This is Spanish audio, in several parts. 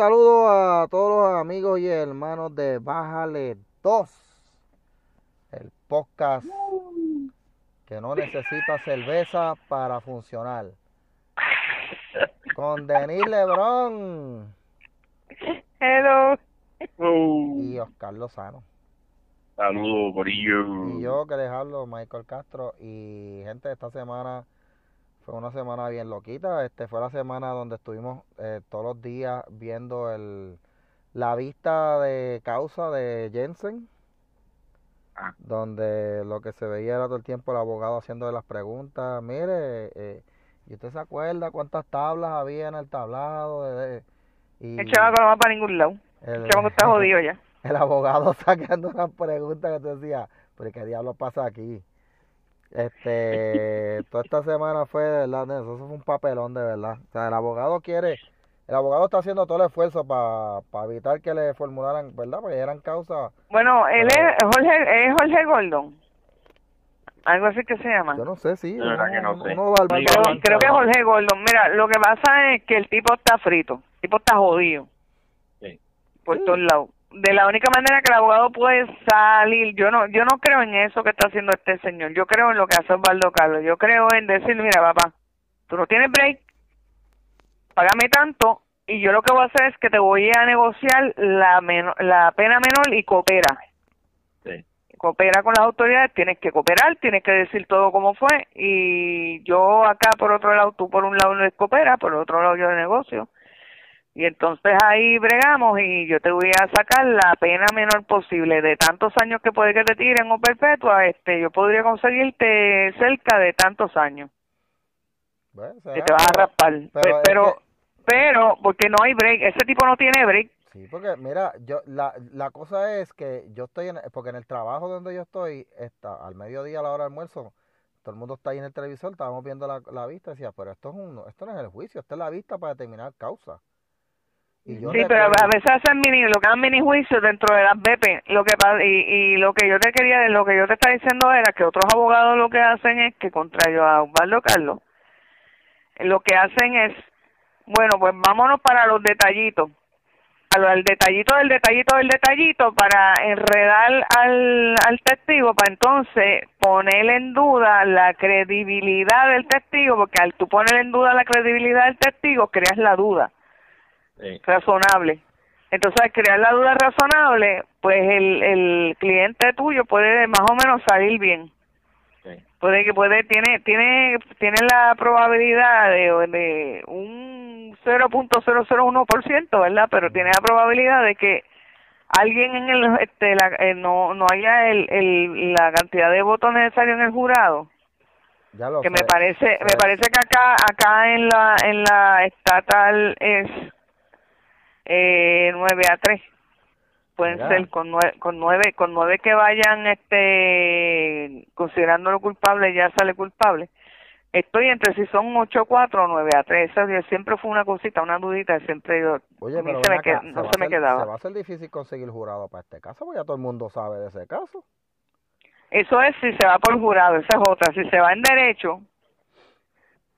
Un saludo a todos los amigos y hermanos de Bájale 2, el podcast que no necesita cerveza para funcionar. Con Denis Lebrón Hello. y Oscar Lozano. Saludos, Corillo. Y yo que les hablo, Michael Castro. Y gente, esta semana fue una semana bien loquita. Este fue la semana donde estuvimos eh, todos los días viendo el la vista de causa de Jensen. Ah. Donde lo que se veía era todo el tiempo el abogado haciendo las preguntas. Mire, eh, ¿y usted se acuerda cuántas tablas había en el tablado? De, de- y El chamaco no va para ningún lado. el- El chamaco está jodido ya. el abogado sacando unas preguntas que te decía, pero ¿qué diablo pasa aquí? Este, toda esta semana fue, de verdad, eso fue un papelón de verdad. O sea, el abogado quiere, el abogado está haciendo todo el esfuerzo para evitar que le formularan, ¿verdad? Porque eran causas, Bueno, él es Jorge, es Jorge Gordon. Algo así que se llama. yo no sé, sí. De verdad que no uno- sé. uno va al Creo- que es Jorge Gordon. Mira, lo que pasa es que el tipo está frito. El tipo está jodido. Sí. Por Sí. todos lados. De la única manera que el abogado puede salir, yo no yo no creo en eso que está haciendo este señor. Yo creo en lo que hace Osvaldo Carlos. Yo creo en decir, mira, papá, tú no tienes break, págame tanto y yo lo que voy a hacer es que te voy a negociar la, meno- la pena menor y coopera. Sí. coopera con las autoridades, tienes que cooperar, tienes que decir todo como fue y yo acá por otro lado, tú por un lado no coopera, por otro lado yo negocio y entonces ahí bregamos y yo te voy a sacar la pena menor posible. De tantos años que puede que te tiren o perpetua, este yo podría conseguirte cerca de tantos años. Bueno, que te vas a pero- raspar, pero pero es pero, que- pero porque no hay break, ese tipo no tiene break, Sí, porque mira, yo la, la cosa es que yo estoy en, porque en el trabajo donde yo estoy, está, al mediodía a la hora del almuerzo, todo el mundo está ahí en el televisor, estábamos viendo la, la vista decía, pero esto es un, esto no es el juicio, esto es la vista para determinar causa. Y yo Sí, pero a veces hacen mini, lo que hacen mini juicios dentro de las BP. Lo que y, y lo que yo te quería, lo que yo te estaba diciendo era que otros abogados lo que hacen es que contrario a Osvaldo Carlos, lo que hacen es, bueno, pues vámonos para los detallitos, a lo- al detallito del detallito del detallito para enredar al, al testigo, para entonces poner en duda la credibilidad del testigo, porque al tú poner en duda la credibilidad del testigo, creas la duda Sí. razonable. Entonces, al crear la duda razonable, pues el, el cliente tuyo puede más o menos salir bien. Sí. Puede que puede tiene tiene tiene la probabilidad de, de un 0.001%, ¿verdad? Pero tiene la probabilidad de que alguien en el este la, eh, no no haya el, el la cantidad de votos necesarios en el jurado ya lo que me parece me parece que acá acá en la en la estatal es eh 9 a 3 pueden Mira. ser con nueve, con nueve con nueve que vayan este considerándolo culpable ya sale culpable estoy entre si son 8 a 4 o 9 a 3 eso siempre fue una cosita una dudita siempre yo Oye, a mí pero se me acá, no va se me hacer- quedaba Se va a hacer difícil conseguir jurado para este caso, porque ya todo el mundo sabe de ese caso. Eso es si se va por jurado, esa es otra. Si se va en derecho,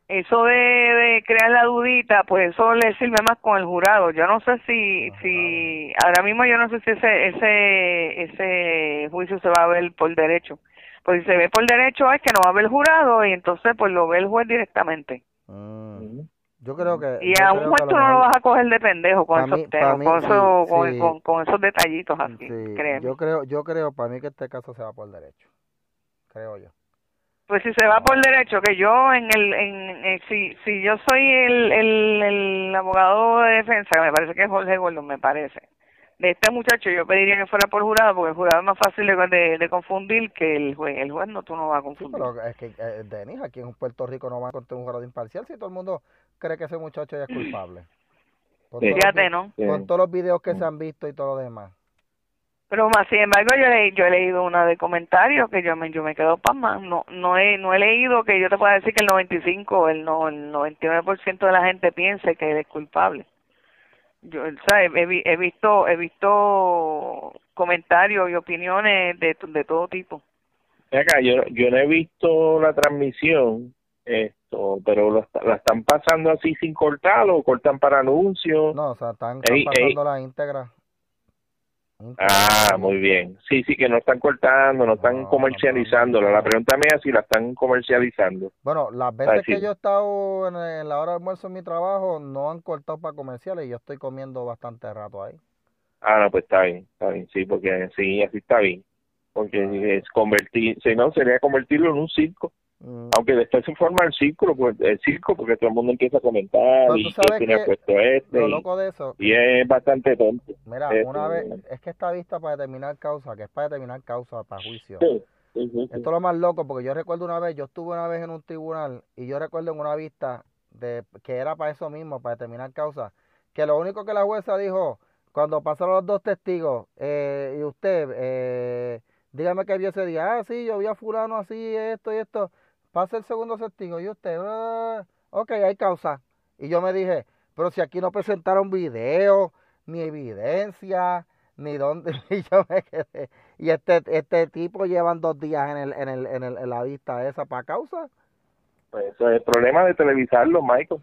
eso de, de crear la dudita, pues eso le sirve más con el jurado. Yo no sé si, el si ahora mismo yo no sé si ese, ese, ese juicio se va a ver por derecho. Pues si se ve por derecho es que no va a haber jurado y entonces pues lo ve el juez directamente. Mm, Yo creo que... Y a un juez tú no lo vas a coger de pendejo con esos mí- temas, mí con, sí, esos, con, sí. con, con esos detallitos así, Sí, yo creo, yo creo, para mí que este caso se va por derecho. Creo yo. Pues si se va por derecho, que yo en el, en, eh, si, si yo soy el, el, el abogado de defensa, que me parece que es Jorge Gordon, me parece, de este muchacho, yo pediría que fuera por jurado, porque el jurado es más fácil de, de, de confundir que el juez. El juez no, tú no vas a Sí, confundir. pero es que, eh, Denis, aquí en Puerto Rico no va a encontrar un jurado imparcial si todo el mundo cree que ese muchacho ya es culpable. Con Sí. todos los Fíjate, vi- ¿no? Sí. Con todos los videos que se han visto y todo lo demás. Pero más, sin embargo, yo, le, yo he leído una de comentarios que yo me, yo me quedo pasma. No, no he, no he leído que yo te pueda decir que el 95 o el, no, el 99% de la gente piense que él es culpable. Yo, o sea, he, he vi- he visto, he visto comentarios y opiniones de, de todo tipo. Acá, yo, yo no he visto la transmisión, Esto, pero lo la están pasando así sin cortar o cortan para anuncios. No, o sea, están, están Ey, pasando la íntegra. Ah, muy bien. Sí, sí, que no están cortando, no están comercializándola. La pregunta mía es si la están comercializando. Bueno, las veces que yo he estado en, en la hora de almuerzo en mi trabajo, no han cortado para comerciales y yo estoy comiendo bastante rato ahí. Ah, no, pues está bien, está bien, sí, porque sí, así está bien. Porque es convertir, si no, sería convertirlo en un circo. Aunque después se forma el círculo, pues, el circo, porque todo el mundo empieza a comentar y quién tiene que puesto este. Lo y- loco de eso, Y, es bastante tonto. mira, Este, una vez, es que está vista para determinar causa, que es para determinar causa, para juicio. Sí, sí, sí, sí. Esto es lo más loco, porque yo recuerdo una vez, yo estuve una vez en un tribunal y yo recuerdo en una vista de que era para eso mismo, para determinar causa, que lo único que la jueza dijo, cuando pasaron los dos testigos, eh, y usted, eh, dígame qué vio ese día, ah, sí, yo vi a fulano así, esto y esto, pasa el segundo testigo, y usted, "Ah, ok, hay causa. Y yo me dije, pero si aquí no presentaron video, ni evidencia, ni dónde, y yo me quedé, y este, este tipo llevan dos días en, el, en, el, en, el, en la vista esa para causa. Pues eso es el problema de televisarlo, Michael.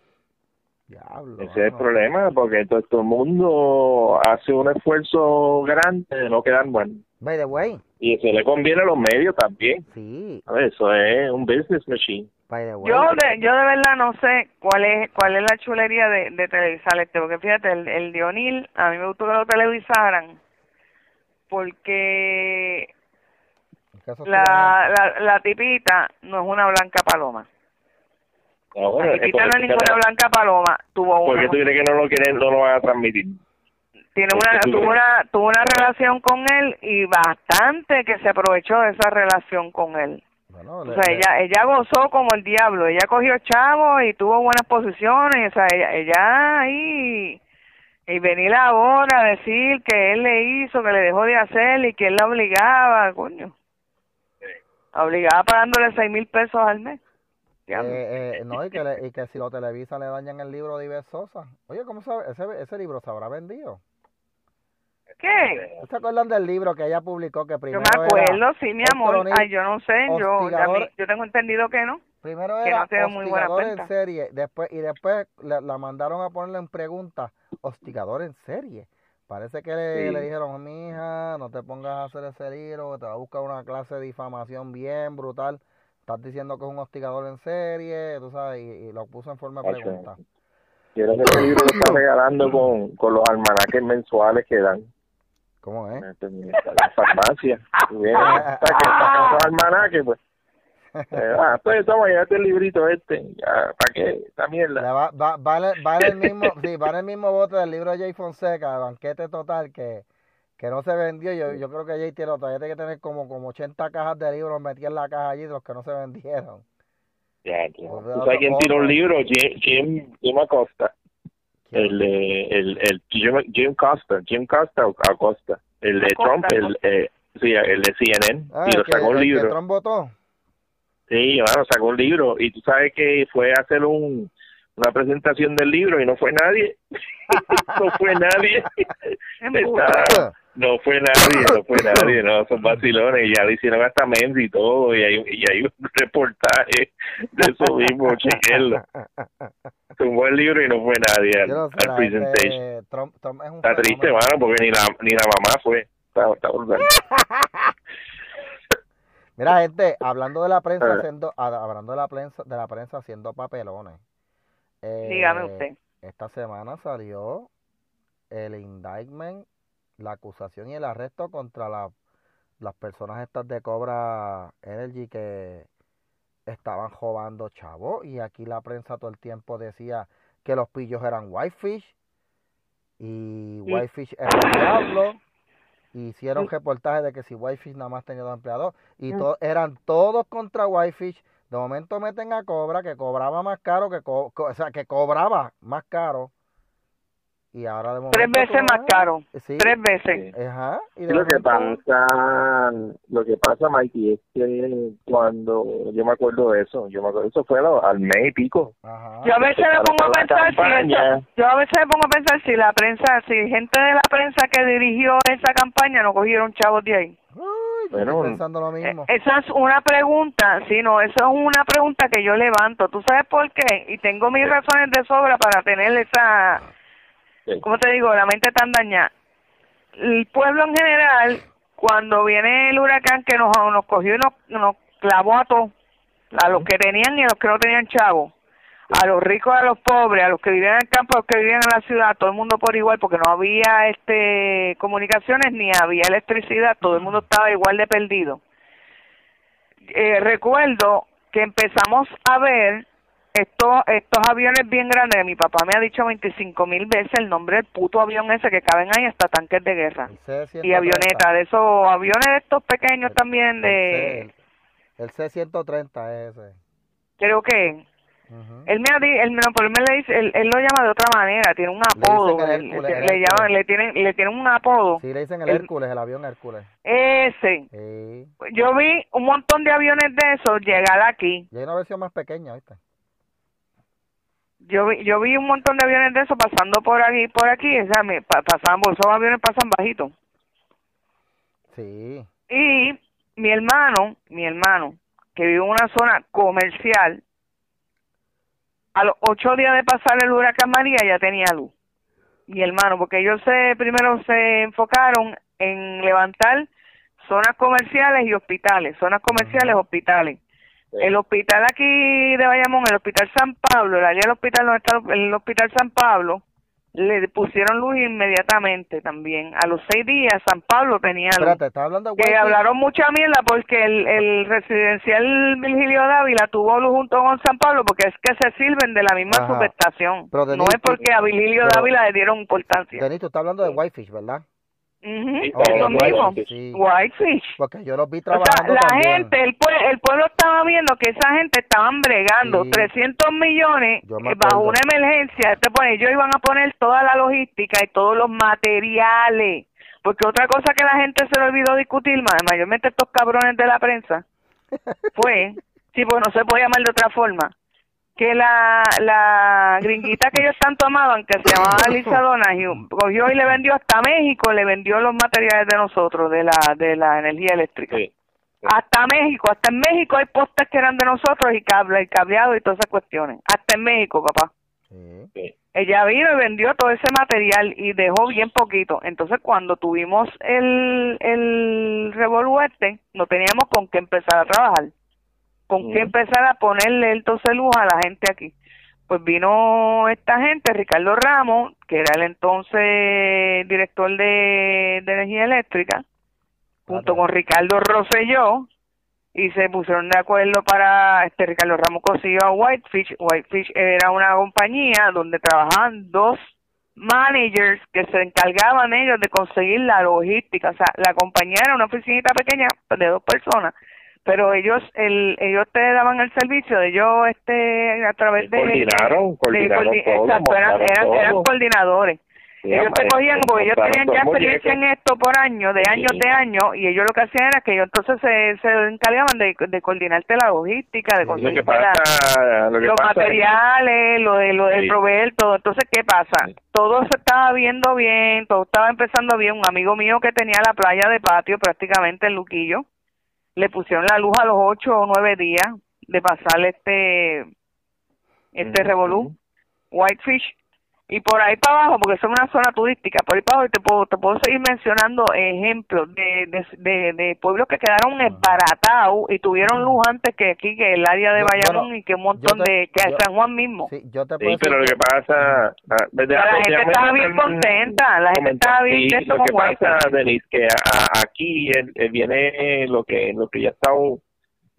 Diablo. Ese es el problema, porque todo el mundo hace un esfuerzo grande de no quedar bueno. By the way, Y eso le conviene a los medios también. sí, A ver, eso es un business machine. by the way. Yo de, yo de verdad no sé cuál es cuál es la chulería de, de televisar este, porque fíjate, el, el Dionil, a mí me gustó que lo televisaran, porque la, la, la tipita no es una blanca paloma. Ah, bueno, La tipita no es ninguna blanca paloma, tuvo ¿Por qué una, tú crees que no lo quieren, no lo van a transmitir? Tiene ¿por qué una, tuvo crees? una, tuvo una relación con él y bastante que se aprovechó de esa relación con él. bueno, O le- sea, ella, ella gozó como el diablo, ella cogió chavo y tuvo buenas posiciones, o sea, ella, ella ahí, y venir ahora a decir que él le hizo, que le dejó de hacer y que él la obligaba, coño. Obligaba pagándole seis mil pesos al mes. Eh, eh, no, y que, le- y que si lo televisan le dañan el libro de Iber Sosa. Oye, ¿cómo sabe? Ese, ese libro se habrá vendido. ¿Qué? ¿No se acuerdan del libro que ella publicó que Yo primero me acuerdo, era, sí, mi amor. Ay, yo no sé, yo, a mí- hostigador- yo tengo entendido que no. primero que era no tengo muy buena hostigador en cuenta. serie, después y después la, la mandaron a ponerle en pregunta, hostigador en serie. Parece que le, Sí. le dijeron, mija, no te pongas a hacer ese libro, te va a buscar una clase de difamación bien brutal. Estás diciendo que es un hostigador en serie, tú sabes, y, y lo puso en forma de pregunta. Quiero que ese libro lo está regalando con, con los almanaques mensuales que dan ¿Cómo es? en la farmacia. Y viene, o sea, que sacan esos almanaques, pues. Eh, ah, pues toma, llévate el librito este. Ya, ¿Para qué? Esta mierda. va, va, va, en el, mismo, sí, va en el mismo bote del libro de Jay Fonseca, Banquete Total, que, que no se vendió. Yo, yo creo que Jay tiene, todavía tiene que tener como, como 80 cajas de libros metidas en la caja allí de los que no se vendieron. Ya, ya. Otro- ¿Tú sabes quién tiró un libro? Jim, Jim Acosta. El, de- el, el Jim, Jim Costa. Jim Costa o Acosta. El de Acosta, Trump, el, eh, sí, el de CNN. Ah, y lo el que, sacó un el que libro. Trump votó. Sí, bueno, sacó un libro y tú sabes que fue a hacer un, una presentación del libro y no fue nadie. no fue nadie. Está- no fue nadie, no fue nadie, no, son vacilones y ya le hicieron hasta Mendy y todo y hay, y hay un reportaje de eso mismo, chequenlo. Tumbó el libro y no fue nadie al, no sé, al presentation. gente- Trump, Trump es un Está triste, fenómeno. mano, porque ni la, ni la mamá fue. Está, está brutal. Mira, gente, hablando de la prensa Ah. haciendo, a- hablando de la prensa, de la prensa haciendo papelones. eh, Dígame usted. Esta semana salió el indictment, la acusación y el arresto contra la- las personas estas de Cobra Energy que estaban robando chavo. Y aquí la prensa todo el tiempo decía que los pillos eran whitefish. Y Sí. whitefish era el diablo. Y hicieron reportajes de que si whitefish nada más tenía dos empleados. Y to- eran todos contra whitefish. De momento meten a Cobra que cobraba más caro que co- co- o sea que cobraba más caro y ahora de momento Tres veces más caro. sí, Tres veces. ajá y de Sí, lo que pasa, lo que pasa, Mikey, es que cuando yo me acuerdo de eso, yo me acuerdo, eso fue a lo- al mes y pico. ajá. Yo a veces me pongo a pensar si esa- yo a veces me pongo a pensar si la prensa, si gente de la prensa que dirigió esa campaña no cogieron chavos de ahí. Uy, yo Bueno, estoy pensando lo Eh, mismo. Esa es una pregunta, sí, no, eso es una pregunta que yo levanto. ¿Tú sabes por qué? Y tengo mis razones de sobra para tener esa, Sí. ¿cómo te digo? La mente tan dañada. El pueblo en general, cuando viene el huracán que nos, nos cogió y nos, nos clavó a todos, a los que tenían y a los que no tenían chavos, a los ricos, a los pobres, a los que vivían en el campo, a los que vivían en la ciudad, todo el mundo por igual, porque no había este comunicaciones ni había electricidad, todo el mundo estaba igual de perdido. Eh, recuerdo que empezamos a ver estos estos aviones bien grandes, mi papá me ha dicho 25 mil veces el nombre del puto avión ese que caben ahí hasta tanques de guerra El C-130. y avionetas, de esos aviones de estos pequeños también El de, El C-130 es ese. creo que Ujú. Él me, ha di- él, me- por él me le dice, él, él lo llama de otra manera, tiene un apodo, el él- Hércules, le, el le llaman, le tienen, le tienen un apodo. Sí, le dicen el El- Hércules, el avión Hércules. Ese. Sí. Yo vi un montón de aviones de esos llegar aquí. Y hay una versión más pequeña, ¿viste? Yo vi, yo vi un montón de aviones de esos pasando por aquí, por aquí, o sea, me, pa- pasaban, esos aviones pasan bajitos. Sí. Y mi hermano, mi hermano, que vive en una zona comercial, a los ocho días de pasar el huracán María ya tenía luz. Mi hermano, porque ellos se, primero se enfocaron en levantar zonas comerciales y hospitales, zonas comerciales, hospitales. El hospital aquí de Bayamón, el hospital San Pablo, el área del hospital donde está el hospital San Pablo, le pusieron luz inmediatamente también. A los seis días San Pablo tenía luz Espérate, ¿estás hablando de que hablaron mucha mierda porque el, el residencial Virgilio Dávila tuvo luz junto con San Pablo porque es que se sirven de la misma subestación. No es porque a Virgilio Dávila le dieron importancia. Denis, tú estás hablando de Whitefish, ¿verdad? Ujú, Sí, Oh, es lo Whitefish, mismo. sí. Whitefish. Porque yo los vi O sea, trabajando la también. gente, el, pue- el pueblo estaba viendo que esa gente estaban bregando Sí. 300 millones eh, bajo una emergencia. Te pone, ellos iban a poner toda la logística y todos los materiales. Porque otra cosa que la gente se le olvidó discutir, ma- mayormente estos cabrones de la prensa, fue, sí, pues no se puede llamar de otra forma, que la, la gringuita que ellos tanto amaban, que se llamaba Lisa Donahue, cogió y le vendió hasta México, le vendió los materiales de nosotros, de la, de la energía eléctrica. Sí. Hasta México, hasta en México hay postes que eran de nosotros y cable, y cableado y todas esas cuestiones. Hasta en México, papá. Sí. Ella vino y vendió todo ese material y dejó bien poquito. Entonces, cuando tuvimos el, el revolú este, no teníamos con qué empezar a trabajar. Con qué Ujú. empezar a ponerle el luz a la gente aquí. Pues vino esta gente, Ricardo Ramos, que era el entonces director de, de energía eléctrica, junto con Ricardo Rosselló, y se pusieron de acuerdo para este Ricardo Ramos consiguió a Whitefish. Whitefish era una compañía donde trabajaban dos managers que se encargaban ellos de conseguir la logística. O sea, la compañía era una oficinita pequeña de dos personas, pero ellos el ellos te daban el servicio de ellos este a través de Coordinaron, coordinaron todo, exacto, eran, eran, eran coordinadores Sí, ellos te cogían porque ellos tenían ya experiencia en esto por años, de años Sí. de años, y ellos lo que hacían era que ellos entonces se, se encargaban de, de coordinarte la logística, de Sí. Lo lo los pasa es- materiales, lo de lo de Sí. proveer todo. Entonces, ¿qué pasa? Todo se estaba viendo bien, todo estaba empezando bien. Un amigo mío que tenía la playa de patio prácticamente en Luquillo, le pusieron la luz a los ocho o nueve días de pasar este este revolú, Whitefish, y por ahí para abajo, porque es una zona turística, por ahí para abajo y te puedo, te puedo seguir mencionando ejemplos de, de, de, de pueblos que quedaron esbaratados y tuvieron luz antes que aquí, que el área de Bayamón bueno, y que un montón te- de, que yo- San Juan mismo. Sí, yo te puedo Sí, pero lo que pasa... ah, desde- Pero la gente estaba bien contenta, la gente estaba bien Sí, esto lo que pasa, Wi-Fi. Denis, que a- a- aquí eh, eh, viene lo que lo que ya estaba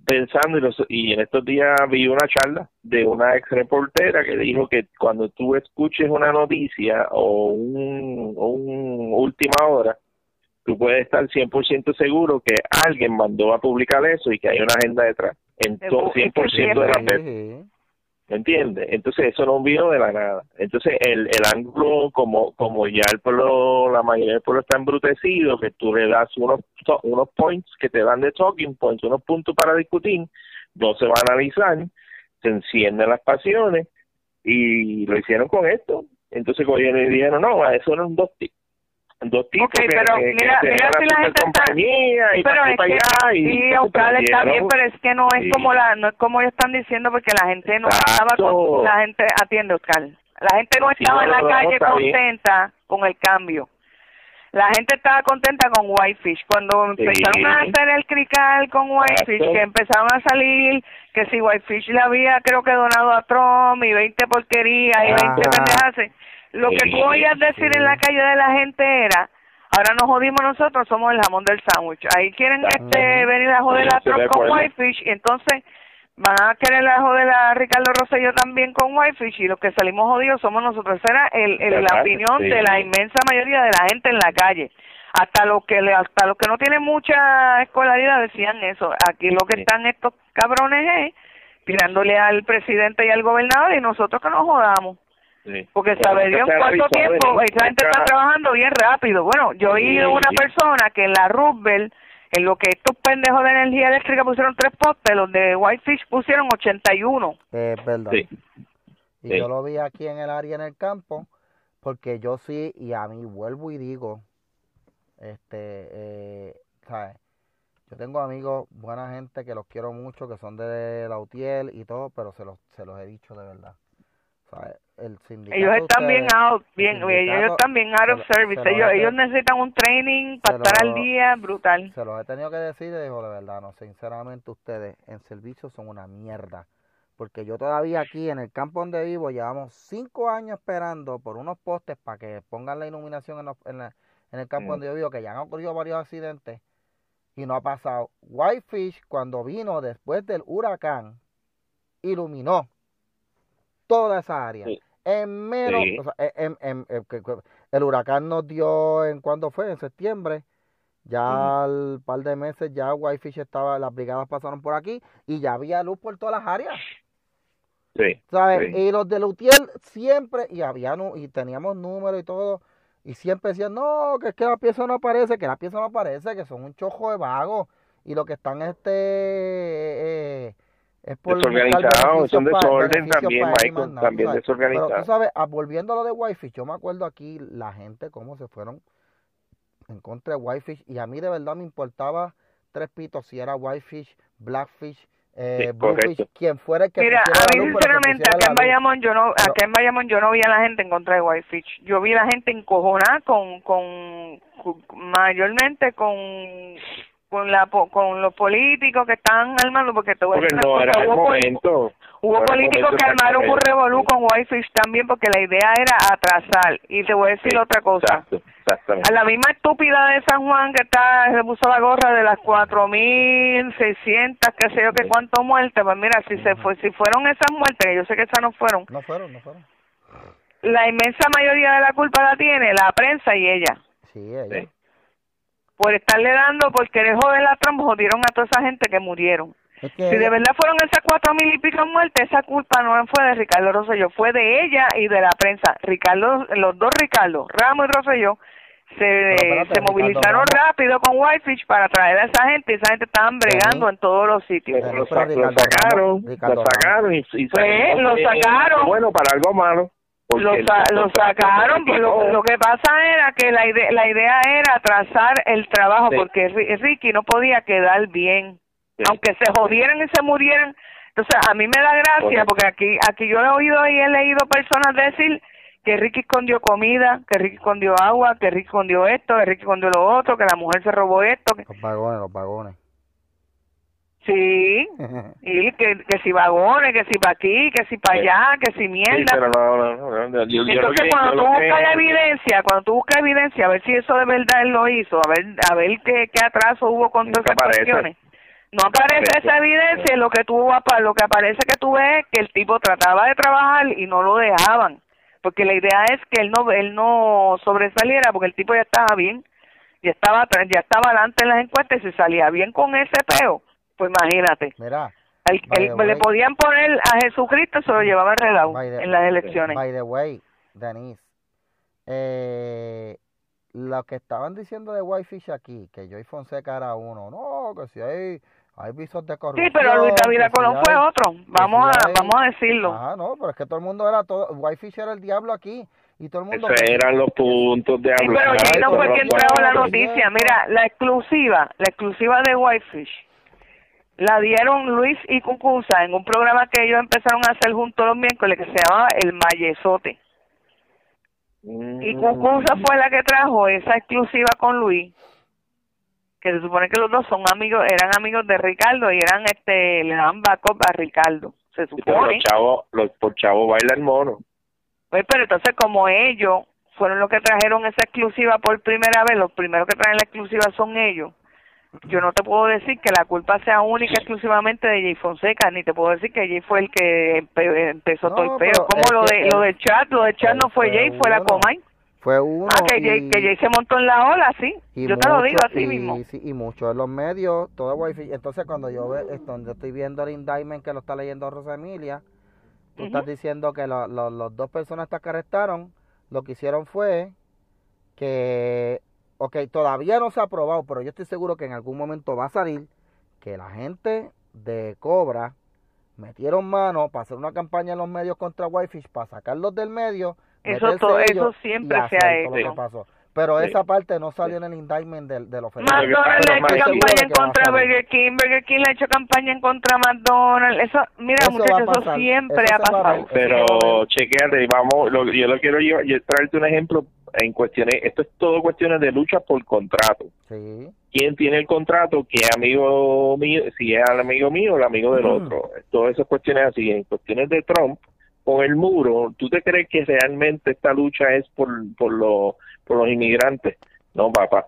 pensando y, los- y en estos días vi una charla de una ex reportera que dijo que cuando tú escuches una noticia o un, o un última hora, tú puedes estar 100% seguro que alguien mandó a publicar eso y que hay una agenda detrás. En to- 100% de las veces. ¿Me entiendes? Entonces eso no vino de la nada. Entonces el, el ángulo, como como ya el pueblo, la mayoría del pueblo está embrutecido, que tú le das unos, unos points que te dan de talking points, unos puntos para discutir, no se va a analizar, se encienden las pasiones y lo hicieron con esto. Entonces cogieron y dijeron, no, eso es un dos tips. Dos tipos Ok, que, pero que- mira- mira si la gente está- y pero es que allá y sí, se Oscar está bien, perdieron. pero es que no es Sí. como la no es como ellos están diciendo porque la gente no estaba con, la gente atiende Oscar. La gente no Sí, estaba no, en la no, no, calle bien. contenta con el cambio. La gente estaba contenta con Whitefish. Cuando empezaron a hacer el crical con Whitefish, Exacto. que empezaron a salir, que si Whitefish le había, creo que donado a Trump y 20 porquerías y 20 Ajá. pendejas. Lo que tú oías decir en la calle de la gente era, ahora nos jodimos nosotros, somos el jamón del sándwich. Ahí quieren este venir a joder a Trump con. Whitefish y entonces van a querer a joder a Ricardo Rosselló también con Whitefish y los que salimos jodidos somos nosotros. Esa era el, el- la opinión sí. de la inmensa mayoría de la gente en la calle. Hasta los que le- hasta los que no tienen mucha escolaridad decían eso. Aquí lo que están estos cabrones es tirándole al presidente y al gobernador y nosotros que nos jodamos. Sí. Porque Pero sabe nunca Dios se ha en cuánto tiempo esa gente está trabajando bien rápido. Bueno, yo oí de Sí, una sí. persona que en la Roosevelt, en lo que estos pendejos de energía eléctrica pusieron tres postes, los de Whitefish pusieron 81. Es verdad. Sí. Y Sí. yo lo vi aquí en el área en el campo, porque yo sí, y a mí vuelvo y digo, este, eh, ¿sabes? Yo tengo amigos, buena gente que los quiero mucho, que son de la UTIEL y todo, pero se los, se los he dicho de verdad. El Ellos están bien out, bien, ellos están bien out of service. se lo Ellos, he- ellos necesitan un training para estar lo- al día brutal. Se los he tenido que decir digo, de verdad, no, sinceramente ustedes en servicio son una mierda. Porque yo todavía aquí en el campo donde vivo llevamos cinco años esperando por unos postes para que pongan la iluminación en, los- en, la- en el campo Mm. donde yo vivo, que ya han ocurrido varios accidentes y no ha pasado. Whitefish cuando vino después del huracán iluminó toda esa área. Sí. En menos, Sí. o sea, en- en- en- el huracán nos dio en cuándo fue, en septiembre. Ya al par de meses ya Whitefish estaba, las brigadas pasaron por aquí y ya había luz por todas las áreas. Sí. ¿Sabes? Y los de Lutiel siempre, y había y teníamos números y todo, y siempre decían, no, que es que la pieza no aparece, que la pieza no aparece, que son un chojo de vagos, y lo que están este eh, es por beneficios son pa- desorden también, Michael, nada, también ¿sabes? Pero tú desorganizados. sabes, ah, volviendo a lo de Whitefish, yo me acuerdo aquí la gente cómo se fueron en contra de Whitefish, y a mí de verdad me importaba tres pitos si era Whitefish, Blackfish, eh, Sí, Bluefish, correcto. quien fuera el que Mira, a mí luz, sinceramente acá en. Bayamón yo no, Pero- acá en Bayamón yo no vi a la gente en contra de Whitefish. Yo vi a la gente encojonada con, con, con- mayormente con con la po- con los políticos que están armando porque te voy a Porque decir no una era cosa, el hubo, momento. hubo no era políticos momento que armaron un revolú con Whitefish también porque la idea era atrasar y te voy a decir Sí, otra cosa Exacto, a la misma estúpida de San Juan que está se puso la gorra de las cuatro mil seiscientas que sé yo que cuánto muertes pues mira si se fue si fueron esas muertes que yo sé que esas no fueron No fueron, no fueron. la inmensa mayoría de la culpa la tiene la prensa y ella Sí, ella. Sí. Por estarle dando por querer joder a Trump jodieron a toda esa gente que murieron Es que si de verdad fueron esas cuatro mil y pico muertes esa culpa no fue de Ricardo Rosselló fue de ella y de la prensa Ricardo los dos Ricardo Ramos y Rosselló se, espérate, se movilizaron Ramos- rápido con Whitefish para traer a esa gente y esa gente estaban bregando en todos los sitios. Lo, pero sa- lo Ricardo sacaron, Ricardo lo sacaron y, y Pues, lo eh, sacaron. Bueno, para algo malo. Lo, sa- lo sacaron pues lo, lo que pasa era que la idea la idea era atrasar el trabajo Sí. porque Ri- Ricky no podía quedar bien Sí. aunque se jodieran y se murieran entonces a mí me da gracia porque aquí aquí yo he oído y he leído personas decir que Ricky escondió comida, que Ricky escondió agua, que Ricky escondió esto, que Ricky escondió lo otro, que la mujer se robó esto, que... Los vagones, los vagones. Sí, y que, que si vagones, que si para aquí, que si para allá, que si Sí, mierda. pero no, no, no, no, yo- yo lo Entonces que- cuando tú buscas la evidencia, cuando tú buscas evidencia, a ver si eso de verdad él lo hizo, a ver a ver qué, qué atraso hubo con todas esas cuestiones. No aparece esa evidencia, lo que tú lo que aparece que tú ves es que el tipo trataba de trabajar y no lo dejaban, porque la idea es que él no él no sobresaliera porque el tipo ya estaba bien, ya estaba ya estaba adelante en las encuestas y si salía bien con ese peo, pues imagínate. Mira, El- el- the le podían poner a Jesucristo, se lo llevaba enredado the- en las elecciones. by the way, Denise, eh, lo que estaban diciendo de Whitefish aquí, que Joy Fonseca era uno, no, que si hay, hay visos de corrupción. Sí, pero Luis David que si Colón fue hay- otro. Vamos si a hay- vamos a decirlo. Ajá, no, pero es que todo el mundo era todo, Whitefish era el diablo aquí. Y todo el mundo... Esos eran los puntos de Sí, hablar. pero Jay no fue quien trajo la noticia. Mira, la exclusiva, la exclusiva de Whitefish, la dieron Luis y Cucusa en un programa que ellos empezaron a hacer juntos los miércoles que se llamaba El Mayezote. Mm. Y Cucusa fue la que trajo esa exclusiva con Luis, que se supone que los dos son amigos, eran amigos de Ricardo y eran, este, le daban backup a Ricardo, se supone. los chavos, los, por chavo baila el mono. Pues, pero entonces como ellos fueron los que trajeron esa exclusiva por primera vez, los primeros que traen la exclusiva son ellos. Yo no te puedo decir que la culpa sea única exclusivamente de Jay Fonseca, ni te puedo decir que Jay fue el que empe- empezó No, todo el peo. Como lo de lo del chat, lo del chat no fue fue Jay, fue la. Comay. Fue uno Ah, que Jay, que Jay se montó en la ola, sí. Yo te lo mucho- digo así y, mismo. sí, y muchos de los medios, todo wifi. Entonces, cuando yo ve, yo estoy viendo el indictment que lo está leyendo Rosa Emilia, tú estás diciendo que los los dos personas que arrestaron, lo que hicieron fue que, ok, todavía no se ha aprobado, pero yo estoy seguro que en algún momento va a salir que la gente de Cobra metieron mano para hacer una campaña en los medios contra Whitefish, para sacarlos del medio. Eso meterse to- eso siempre se ha todo hecho. Pero Sí. esa parte no salió en el indictment del, de los federales. McDonald's le ha hecho campaña en contra de. Burger King, Burger King le ha hecho campaña en contra de McDonald's. Eso, mira, Eso muchachos, eso siempre eso ha pasado. Pero chequeate, vamos, lo, yo lo quiero llevar, yo traerte un ejemplo en cuestiones, esto es todo cuestiones de lucha por contrato. Sí. ¿Quién tiene el contrato? ¿Quién es amigo mío? Si es el amigo mío o el amigo del Mm. otro. Todas esas cuestiones así. En cuestiones de Trump, con el muro, ¿tú te crees que realmente esta lucha es por, por, lo- por los inmigrantes? No, papá.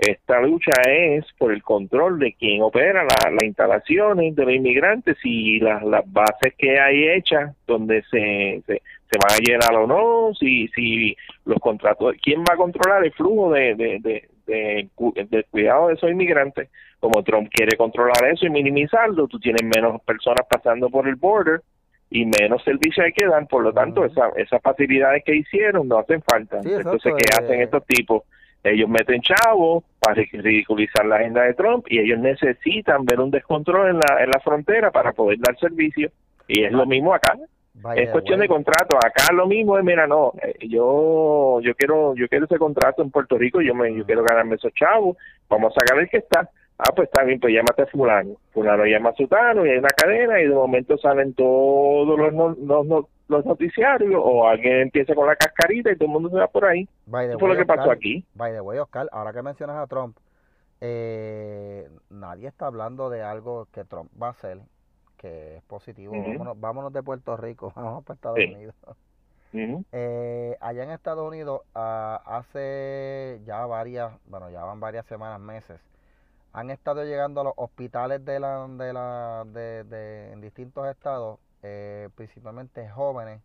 Esta lucha es por el control de quién opera la- las instalaciones de los inmigrantes y las, las bases que hay hechas donde se, se, se van a llenar o no, si, si los contratos, quién va a controlar el flujo de, de, de, cuidado de esos inmigrantes. Como Trump quiere controlar eso y minimizarlo, tú tienes menos personas pasando por el border y menos servicios hay que dar, por lo tanto, esa, esas facilidades que hicieron no hacen falta. Sí, Entonces, ¿qué eh, hacen estos tipos? Ellos meten chavos para ridiculizar la agenda de Trump y ellos necesitan ver un descontrol en la, en la frontera para poder dar servicio. Y es lo mismo acá. Es cuestión de contrato. Acá lo mismo es mira no eh, yo yo quiero yo quiero ese contrato en Puerto Rico yo me yo quiero ganarme esos chavos vamos a sacar el que está. Ah pues está bien pues llámate a fulano. Fulano llama a sutano y hay una cadena y de momento salen todos los no- los, los noticiarios o alguien empieza con la cascarita y todo el mundo se va por ahí eso fue lo que pasó Oscar, aquí By the way, Oscar, ahora que mencionas a Trump, eh, nadie está hablando de algo que Trump va a hacer, que es positivo. Vámonos, vámonos de Puerto Rico, vamos para Estados Sí. Unidos. Eh, allá en Estados Unidos, ah, hace ya varias, bueno, ya van varias semanas, meses, han estado llegando a los hospitales de la, de la, de, de- en distintos estados, eh, principalmente jóvenes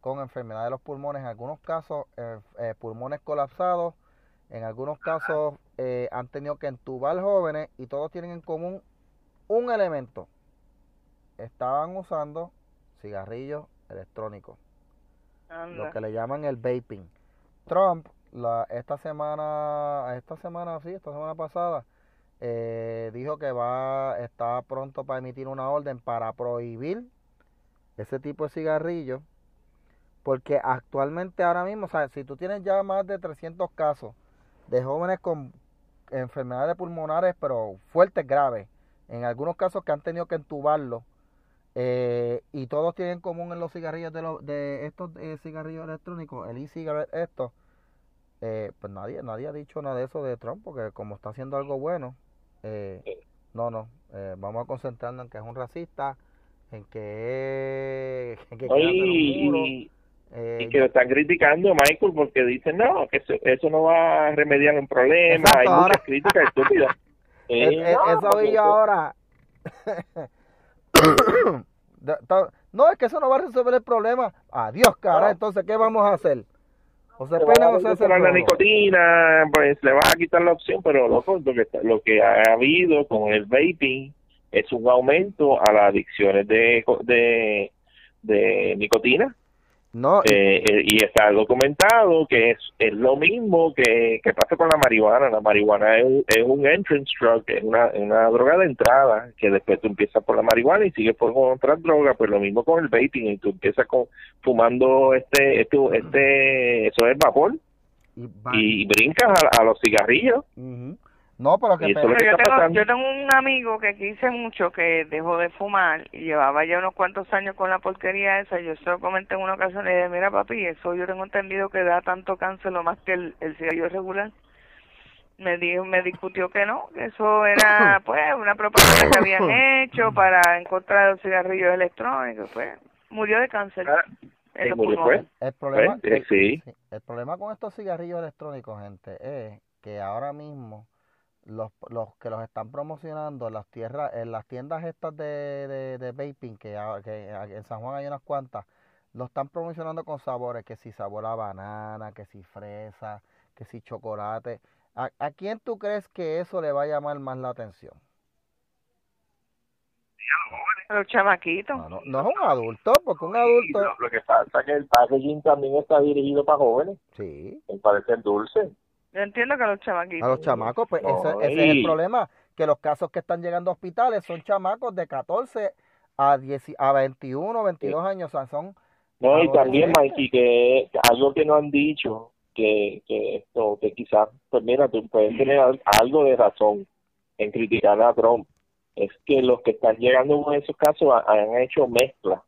con enfermedad de los pulmones, en algunos casos eh, eh, pulmones colapsados, en algunos casos eh, han tenido que entubar jóvenes y todos tienen en común un elemento. Estaban usando cigarrillos electrónicos Anda. lo que le llaman el vaping. Trump, la, esta semana, esta semana, sí, esta semana pasada, eh, dijo que va, está pronto para emitir una orden para prohibir ese tipo de cigarrillos, porque actualmente ahora mismo, o sea, si tú tienes ya más de 300 casos de jóvenes con enfermedades pulmonares, pero fuertes, graves, en algunos casos que han tenido que entubarlo, eh, y todos tienen en común en los cigarrillos de, los, de estos eh, cigarrillos electrónicos, el e-cigarette, estos, eh, pues nadie, nadie ha dicho nada de eso de Trump, porque como está haciendo algo bueno, no, no, vamos a concentrarnos en que es un racista, en que, en que muro, y, eh, y que lo están criticando Michael porque dicen no que eso, eso no va a remediar un problema Exacto, hay ahora- muchas críticas estúpidas Es- Eh, es- no, eso vi yo ahora. No, es que eso no va a resolver el problema. Adiós, cara. No. Entonces, ¿qué vamos a hacer? O se pena o se hace la nicotina, pues le va a quitar la opción, pero loco, lo que, lo que ha habido con el vaping es un aumento a las adicciones de, de, de nicotina. No, y- Eh, eh, y está documentado que es, es lo mismo que, que pasa con la marihuana. La marihuana es un, es un entrance drug, es una, una droga de entrada, que después tú empiezas por la marihuana y sigues por con otras drogas, pues lo mismo con el vaping, y tú empiezas con, fumando este, este, este eso es vapor, y brincas a, a los cigarrillos. No, pero que Pero yo tengo, yo tengo un amigo que quise mucho que dejó de fumar y llevaba ya unos cuantos años con la porquería esa. Yo se lo comenté en una ocasión y le dije, mira papi, eso yo tengo entendido que da tanto cáncer lo más que el, el cigarrillo regular. Me dijo, me discutió que no, que eso era pues una propaganda que habían hecho para en contra de los cigarrillos electrónicos, pues murió de cáncer. Ah, en los pulmones. el problema, Pues, eh, sí. el problema con estos cigarrillos electrónicos, gente, es que ahora mismo los, los que los están promocionando en las tierras, en las tiendas estas de, de, de vaping, que, a- que en San Juan hay unas cuantas, lo están promocionando con sabores, que si sabor a banana, que si fresa, que si chocolate. ¿A, a quién tú crees que eso le va a llamar más la atención? Los chamaquitos. No, no, no es un adulto, porque un adulto... Lo, lo que pasa es que el packaging también está dirigido para jóvenes, Sí, en parecer dulce. Yo entiendo que los chamaquitos. a los chamacos, pues ese, es el problema, que los casos que están llegando a hospitales son chamacos de 14 a, 10, a 21, 22 años, o sea, son... No, y también. Mikey, que algo que no han dicho, que, que esto, que quizás, pues mira, tú puedes tener al- algo de razón en criticar a Trump, es que los que están llegando con esos casos ha- han hecho mezcla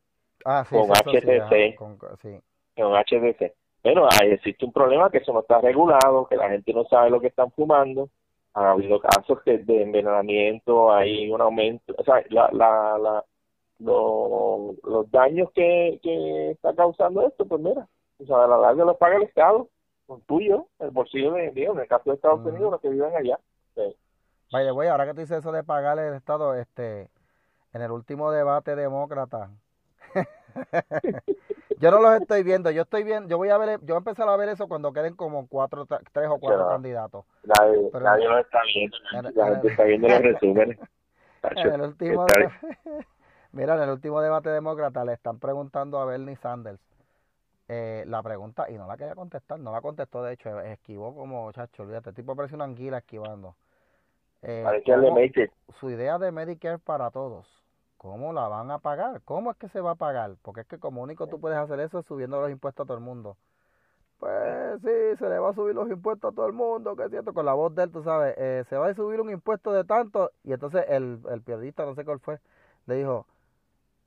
Ah, sí, Con sí, eso sí, HTC. con- sí. con HDC. Ahí existe un problema que eso no está regulado, que la gente no sabe lo que están fumando. Ha habido casos que de envenenamiento, hay un aumento, o sea, la, la, la, lo- los daños que, que está causando esto, pues mira, o sea, a la larga los paga el Estado, con tuyo, el bolsillo de, digo, en el caso de Estados. Unidos, los que viven allá. Sí. The way, ahora que tú dices eso de pagarle el Estado, este, en el último debate demócrata, yo no los estoy viendo, yo estoy viendo, yo voy a ver, yo voy a empezar a ver eso cuando queden como cuatro, tres o cuatro candidatos. Nadie, Pero- nadie lo está viendo, En- la en- gente está viendo los resúmenes. En el último, de- mira, en el último debate demócrata le están preguntando a Bernie Sanders eh, la pregunta y no la quería contestar, no la contestó, de hecho, esquivó como, chacho, olvídate, el tipo parece una anguila esquivando. Eh, Parecía el de ¿cómo- Matrix. su idea de Medicare para todos, ¿cómo la van a pagar? ¿Cómo es que se va a pagar? Porque es que como único tú puedes hacer eso es subiendo los impuestos a todo el mundo. Pues sí, se le va a subir los impuestos a todo el mundo, que es cierto, con la voz de él, tú sabes, eh, se va a subir un impuesto de tanto, y entonces el, el periodista, no sé cuál fue, le dijo,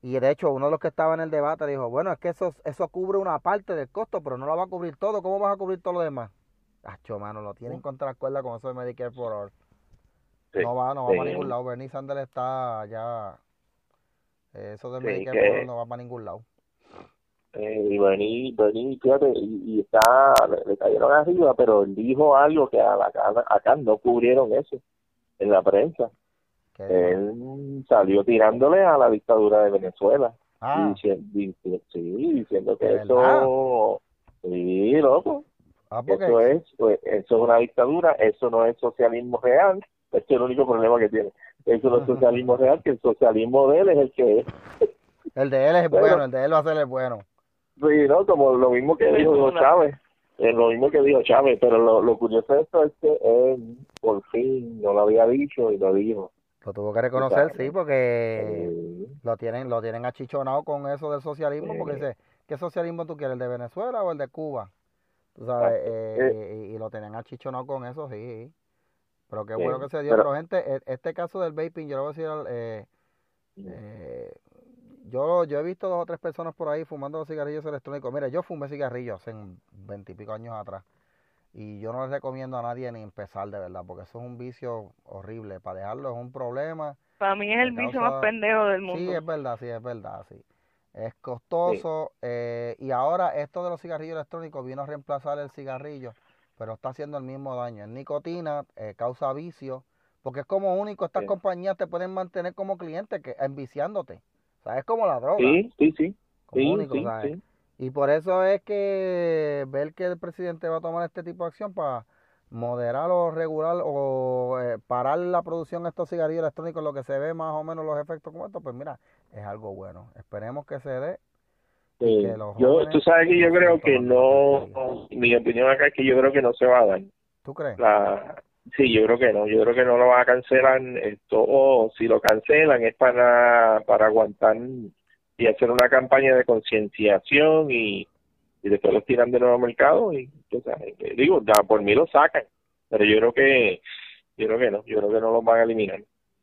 y de hecho uno de los que estaba en el debate dijo, bueno, es que eso, eso cubre una parte del costo, pero no lo va a cubrir todo, ¿cómo vas a cubrir todo lo demás? Acho, mano, lo tienen contra la cuerda con eso de Medicare for All. Sí. No va, no va Sí. para ningún lado. Bernie Sanders está ya. Eso de Sí, Medicare que- no va para ningún lado. Eh, y Bernie, Bernie, fíjate, y, y está, le, le cayeron arriba, pero él dijo algo que a la, acá, acá no cubrieron eso en la prensa. Él salió tirándole a la dictadura de Venezuela. ah, Dici- dici- sí, diciendo que ¿De eso, sí, loco, ah, porque eso es, pues, eso es una dictadura, eso no es socialismo real, este es el único problema que tiene. Eso no es socialismo real, que el socialismo de él es el que es. el de él es Bueno. bueno, el de él va a ser el bueno. Sí, ¿no? Como lo mismo que dijo Chávez, es lo mismo que dijo Chávez, pero lo, lo curioso de esto es que él por fin no lo había dicho y lo dijo. Lo tuvo que reconocer, Exacto. sí, porque Eh, lo tienen lo tienen achichonado con eso del socialismo, porque dice, ¿qué socialismo tú quieres, el de Venezuela o el de Cuba? Tú sabes, eh, y, y lo tienen achichonado con eso, sí. Pero qué bueno que se dio. pero- Pero, gente, e- este caso del vaping, yo le voy a decir, al- eh, Eh, yo, yo he visto dos o tres personas por ahí fumando cigarrillos electrónicos. Mira, yo fumé cigarrillos hace veintipico años atrás. Y yo no les recomiendo a nadie ni empezar de verdad, porque eso es un vicio horrible. Para dejarlo es un problema. Para mí es el vicio causa- más pendejo del mundo. Sí, es verdad, sí, es verdad, sí. Es costoso. eh, y ahora esto de los cigarrillos electrónicos vino a reemplazar el cigarrillo, pero está haciendo el mismo daño. Es nicotina, eh, causa vicio, porque es como único, estas Sí. compañías te pueden mantener como cliente, que enviciándote. O sea, es como la droga, sí, sí, sí. como Sí, único, sí, ¿sabes? Y por eso es que ver que el presidente va a tomar este tipo de acción para moderar o regular o eh, parar la producción de estos cigarrillos electrónicos, lo que se ve más o menos los efectos como estos, pues mira, es algo bueno. Esperemos que se dé. Sí. Yo, tú sabes que yo creo que no, mi opinión acá es que yo creo que no se va a dar. ¿Tú crees? La, sí, yo creo que no, yo creo que no lo van a cancelar esto, o si lo cancelan es para, para aguantar y hacer una campaña de concienciación y, y después los tiran de nuevo al mercado y, tú sabes, eh, digo, da, por mí lo sacan, pero yo creo que, yo creo que no, yo creo que no los van a eliminar.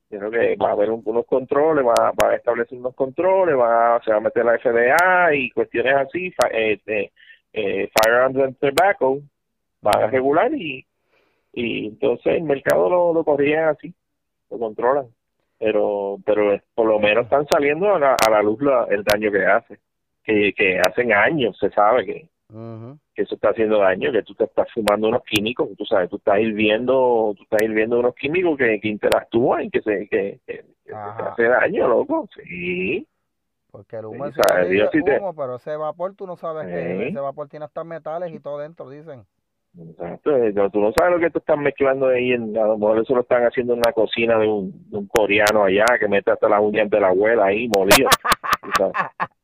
Yo creo que va a haber un- unos controles, va, va a establecer unos controles, va, se va a meter la FDA y cuestiones así, fa- eh, eh, eh, Firearms and Tobacco, van a regular y, y entonces el mercado lo, lo corrigen así, lo controlan. Pero pero eh, por lo menos están saliendo a la, a la luz la- el daño que hace, que, que hacen años se sabe que, Que eso está haciendo daño, que tú te estás fumando unos químicos, tú sabes, tú estás hirviendo, tú estás hirviendo unos químicos que, que interactúan y que se que, que- hace daño, loco, sí. Porque el humo Sí, es Dios te- humo, pero ese vapor tú no sabes que ese vapor tiene hasta metales y todo dentro, dicen. Exacto, eh, no, tú no sabes lo que te están mezclando ahí, en, a lo mejor eso lo están haciendo en una cocina de un, de un coreano allá que mete hasta las uñas de la abuela ahí molida.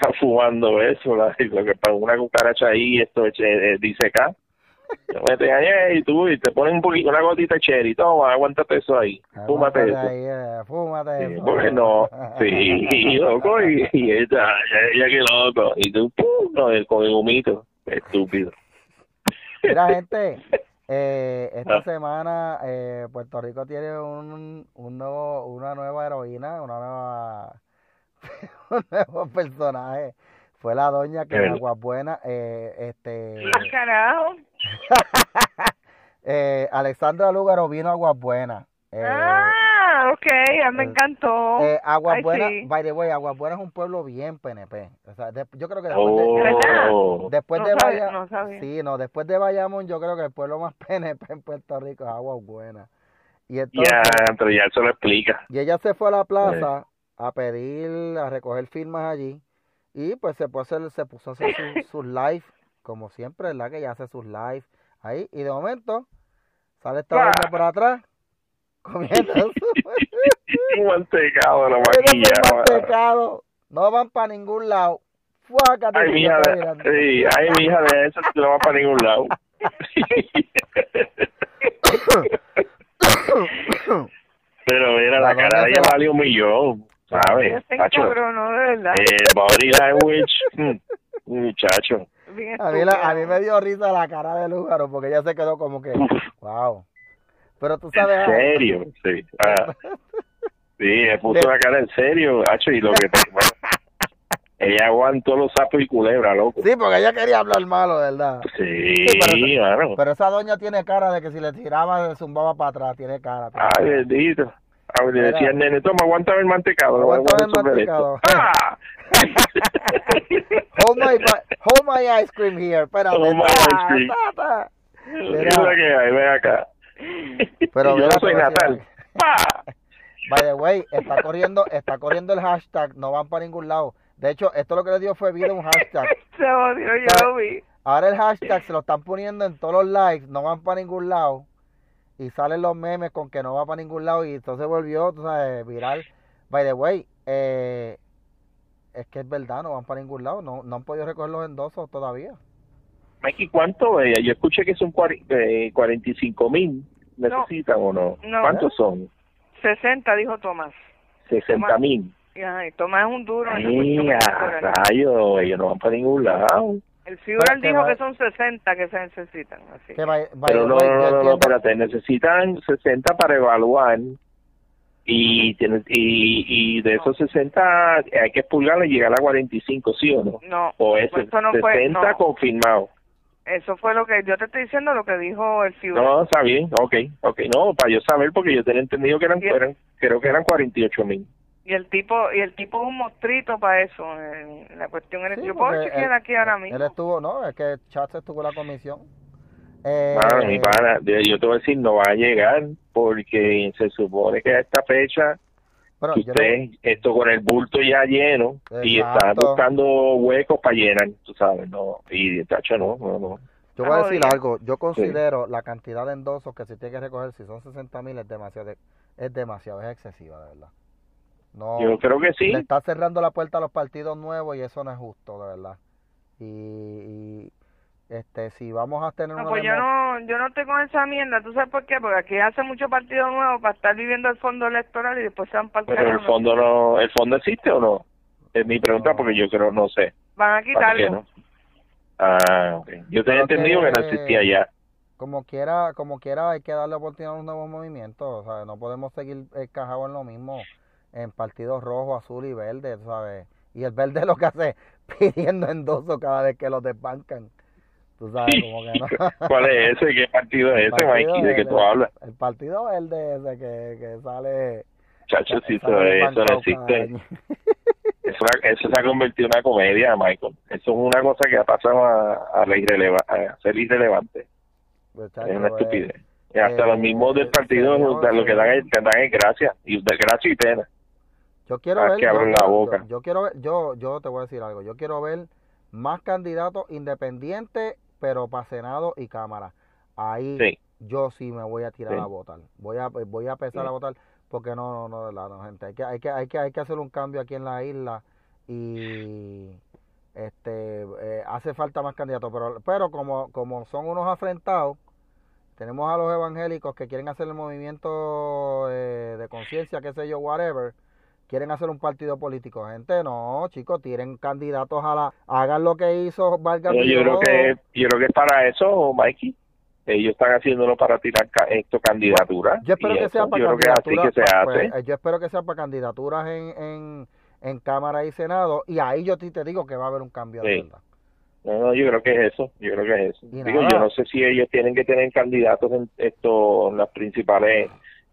y estás fumando eso, y lo que para una cucaracha ahí, esto es, eh, dice acá. Meten ahí y tú y te ponen un poquito, una gotita de cherry, toma, aguántate eso ahí, fúmate eso. ahí, eh, fúmate Sí, eso. porque no, sí, loco, y, y ella, ella que loco, y tú, pum, con el, con el humito, estúpido. Mira, gente, eh, esta Ah. semana eh, Puerto Rico tiene un, un nuevo, una nueva heroína, una nueva, un nuevo personaje. Fue la doña que en Buenas, eh, este, Carajo. eh, Alexandra Lúgaro vino a Aguas Buenas. Eh, ah, ok, ya me eh, encantó. eh, Aguas Ay, Buenas, sí. by the way, Aguas Buenas es un pueblo bien PNP. O sea, de- yo creo que después de. Oh, después No de sabía- Vaya- no sabía. sí, no, después de Bayamón, yo creo que el pueblo más PNP en Puerto Rico es Aguas Buenas. Y entonces, ya, pero ya eso lo explica. y ella se fue a la plaza a pedir, a recoger firmas allí. Y pues se puso a hacer, se puso a hacer su- sus live, como siempre, ¿verdad? Que ella hace sus live ahí. Y de momento sale esta doña por atrás comiendo su, Un mantecado la su maquilla. mantecado. No van para ningún lado. Fuácate, Ay, de, mirando. sí, ay, mija de eso no va para ningún lado. Pero mira, la La cara de ella vale un millón, ¿sabes? Tacho, encabronó, de verdad. el body language, mm, muchacho. A mí, la- a mí me dio risa la cara de Lúgaro porque ella se quedó como que, wow. Pero tú sabes, ¿En serio? Sí. Ah. Sí, le puso la cara en serio, hacho, y lo que te... bueno, ella aguantó los sapos y culebra, loco. sí, porque ella quería hablar malo, ¿verdad? Sí, Sí, pero- claro. Pero esa doña tiene cara de que si le tiraba, le zumbaba para atrás, tiene cara. tiene Ay, cara. bendito. A ver, le decía al nene, toma, aguántame el mantecado. no Aguántame el resolver esto". mantecado. ¡Ah! Hold my, hold my ice cream here, espérate. Hold my ice cream. ta, ta. ¿Qué es la que hay? Ven acá. Pero yo no soy Natal. By the way, está corriendo, está corriendo el hashtag, no van para ningún lado. De hecho, esto lo que le dio fue vida un hashtag. Se odió, yo lo vi. Ahora el hashtag se lo están poniendo en todos los likes, no van para ningún lado. Y salen los memes con que no va para ningún lado y entonces volvió, tú sabes, viral. By the way, eh, es que es verdad, no van para ningún lado, no, no han podido recoger los endosos todavía. Mikey, ¿cuánto? eh? Yo escuché que son eh, 45 mil. ¿Necesitan o no? No. ¿Cuántos son? 60, dijo Tomás. 60 mil. Tomás es un duro. en la Ay, cuestión a electoral. rayos, ellos no van para ningún lado. El figural dijo va- que son 60 que se necesitan. Así. Que Pero no, no, no, no, espérate, necesitan 60 para evaluar y, tienes- y, y de esos 60 hay que expulgarle y llegar a 45, ¿sí o no? No, O es pues eso no fue, 60 no. confirmado. eso fue lo que yo te estoy diciendo, lo que dijo el figural. No, está bien, ok, ok, no, para yo saber porque yo tenía entendido que eran, eran creo que eran 48 mil. Y el tipo y el tipo es un mostrito para eso. En la cuestión Sí, es yo puedo chequear él- aquí ahora Él mismo. estuvo, no, es que Chatz estuvo en la comisión. Eh, Mano, mi pana, yo te voy a decir, no va a llegar porque se supone que a esta fecha bueno, yo no- usted, esto con el bulto ya lleno y está buscando huecos para llenar, tú sabes, no, y tacho no, no, no. Yo voy a decir algo, yo considero la cantidad de endosos que se tiene que recoger, si son 60 mil, es demasiado, es demasiado, es excesiva, de verdad. No, Yo creo que sí. le está cerrando la puerta a los partidos nuevos y eso no es justo, de verdad. Y, y, este, si vamos a tener No, una pues yo no, yo no estoy con esa mierda. ¿Tú sabes por qué? Porque aquí hace mucho partido nuevo para estar viviendo el fondo electoral y después se van para Pero el fondo no, ¿el fondo existe o no? Es mi pregunta No. porque yo creo, no sé. Van a ¿Para qué quitarlo. no? Ah, ok. Yo tenía entendido que que- no existía ya. como quiera, como quiera hay que darle oportunidad a los nuevos movimientos, o sea, no podemos seguir encajados en lo mismo, en partidos rojo, azul y verde, ¿sabes? Y el verde lo que hace pidiendo endoso cada vez que los desbancan. Tú sabes, como que no. ¿Cuál es ese? ¿Qué partido es ese, Mikey? ¿De qué verde. tú hablas? El partido verde ese que, que sale... Chacho, si eso, no existe. Eso, eso se ha convertido en una comedia, Michael. Eso es una cosa que ha pasado a, a, la irreleva- a ser irrelevante. Muchacho, Es una eh, estupidez. Y hasta eh, los mismos del partido señor, lo que dan que dan es gracia. Y de gracia y pena. Yo quiero Ah, ver, que yo abren la quiero- boca. Yo, yo quiero ver, yo, yo te voy a decir algo. Yo quiero ver más candidatos independientes, pero para Senado y Cámara. Ahí Sí. yo sí me voy a tirar Sí. a votar. Voy a, voy a empezar Sí. a votar porque no, no, no, de verdad, no, gente. Hay que, hay que, hay que, hay que hacer un cambio aquí en la isla y este eh, hace falta más candidatos. Pero, pero como, como son unos afrentados, tenemos a los evangélicos que quieren hacer el movimiento eh, de conciencia, qué sé yo, whatever. Quieren hacer un partido político. Gente, no, chicos, tienen candidatos a la... Hagan lo que hizo Vargas Pero yo creo que yo creo que es para eso, Mikey. Ellos están haciéndolo para tirar esto candidaturas. Yo espero que eso sea para que que candidaturas. pues, yo espero que sea para candidaturas en, en, en Cámara y Senado. Y ahí yo te digo que va a haber un cambio de Sí. verdad. No, no, yo creo que es eso, yo creo que es eso. Digo, yo no sé si ellos tienen que tener candidatos en esto, en las principales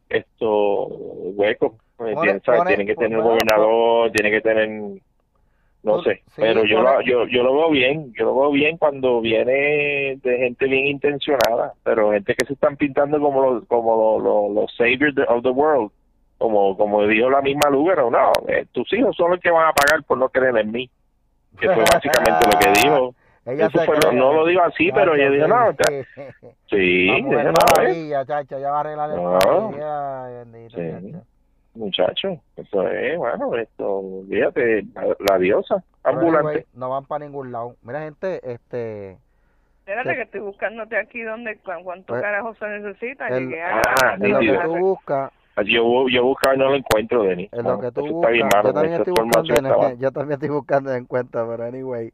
estos huecos. Pone- tienen que tener un gobernador, tienen que tener, no sé, sí, pero yo lo, yo, yo lo veo bien, yo lo veo bien cuando viene de gente bien intencionada, pero gente que se están pintando como los, como los, los, los saviors of the world, como, como dijo la misma Lugaro, no, eh, tus hijos son los que van a pagar por no creer en mí, que fue básicamente lo que dijo. Ella Eso fue no lo digo así, pero ella dijo, no, sí. Sí, La mujer ella no chacho, ya va a arreglar el No. bendito, Sí. Chacho. muchacho, eso es, bueno, esto, fíjate, la, la diosa ambulante. anyway, no van para ningún lado. Mira, gente, este... Espérate ¿Qué? que estoy buscándote aquí donde, cu- cuánto Pues, carajo se necesita. el- Llegué a- Ah, En lo que tú buscas, Yo, yo buscaba y no lo encuentro, Denis. en lo que tú buscas, está bien yo malo, también estoy buscando, yo también estoy buscando en cuenta, pero anyway.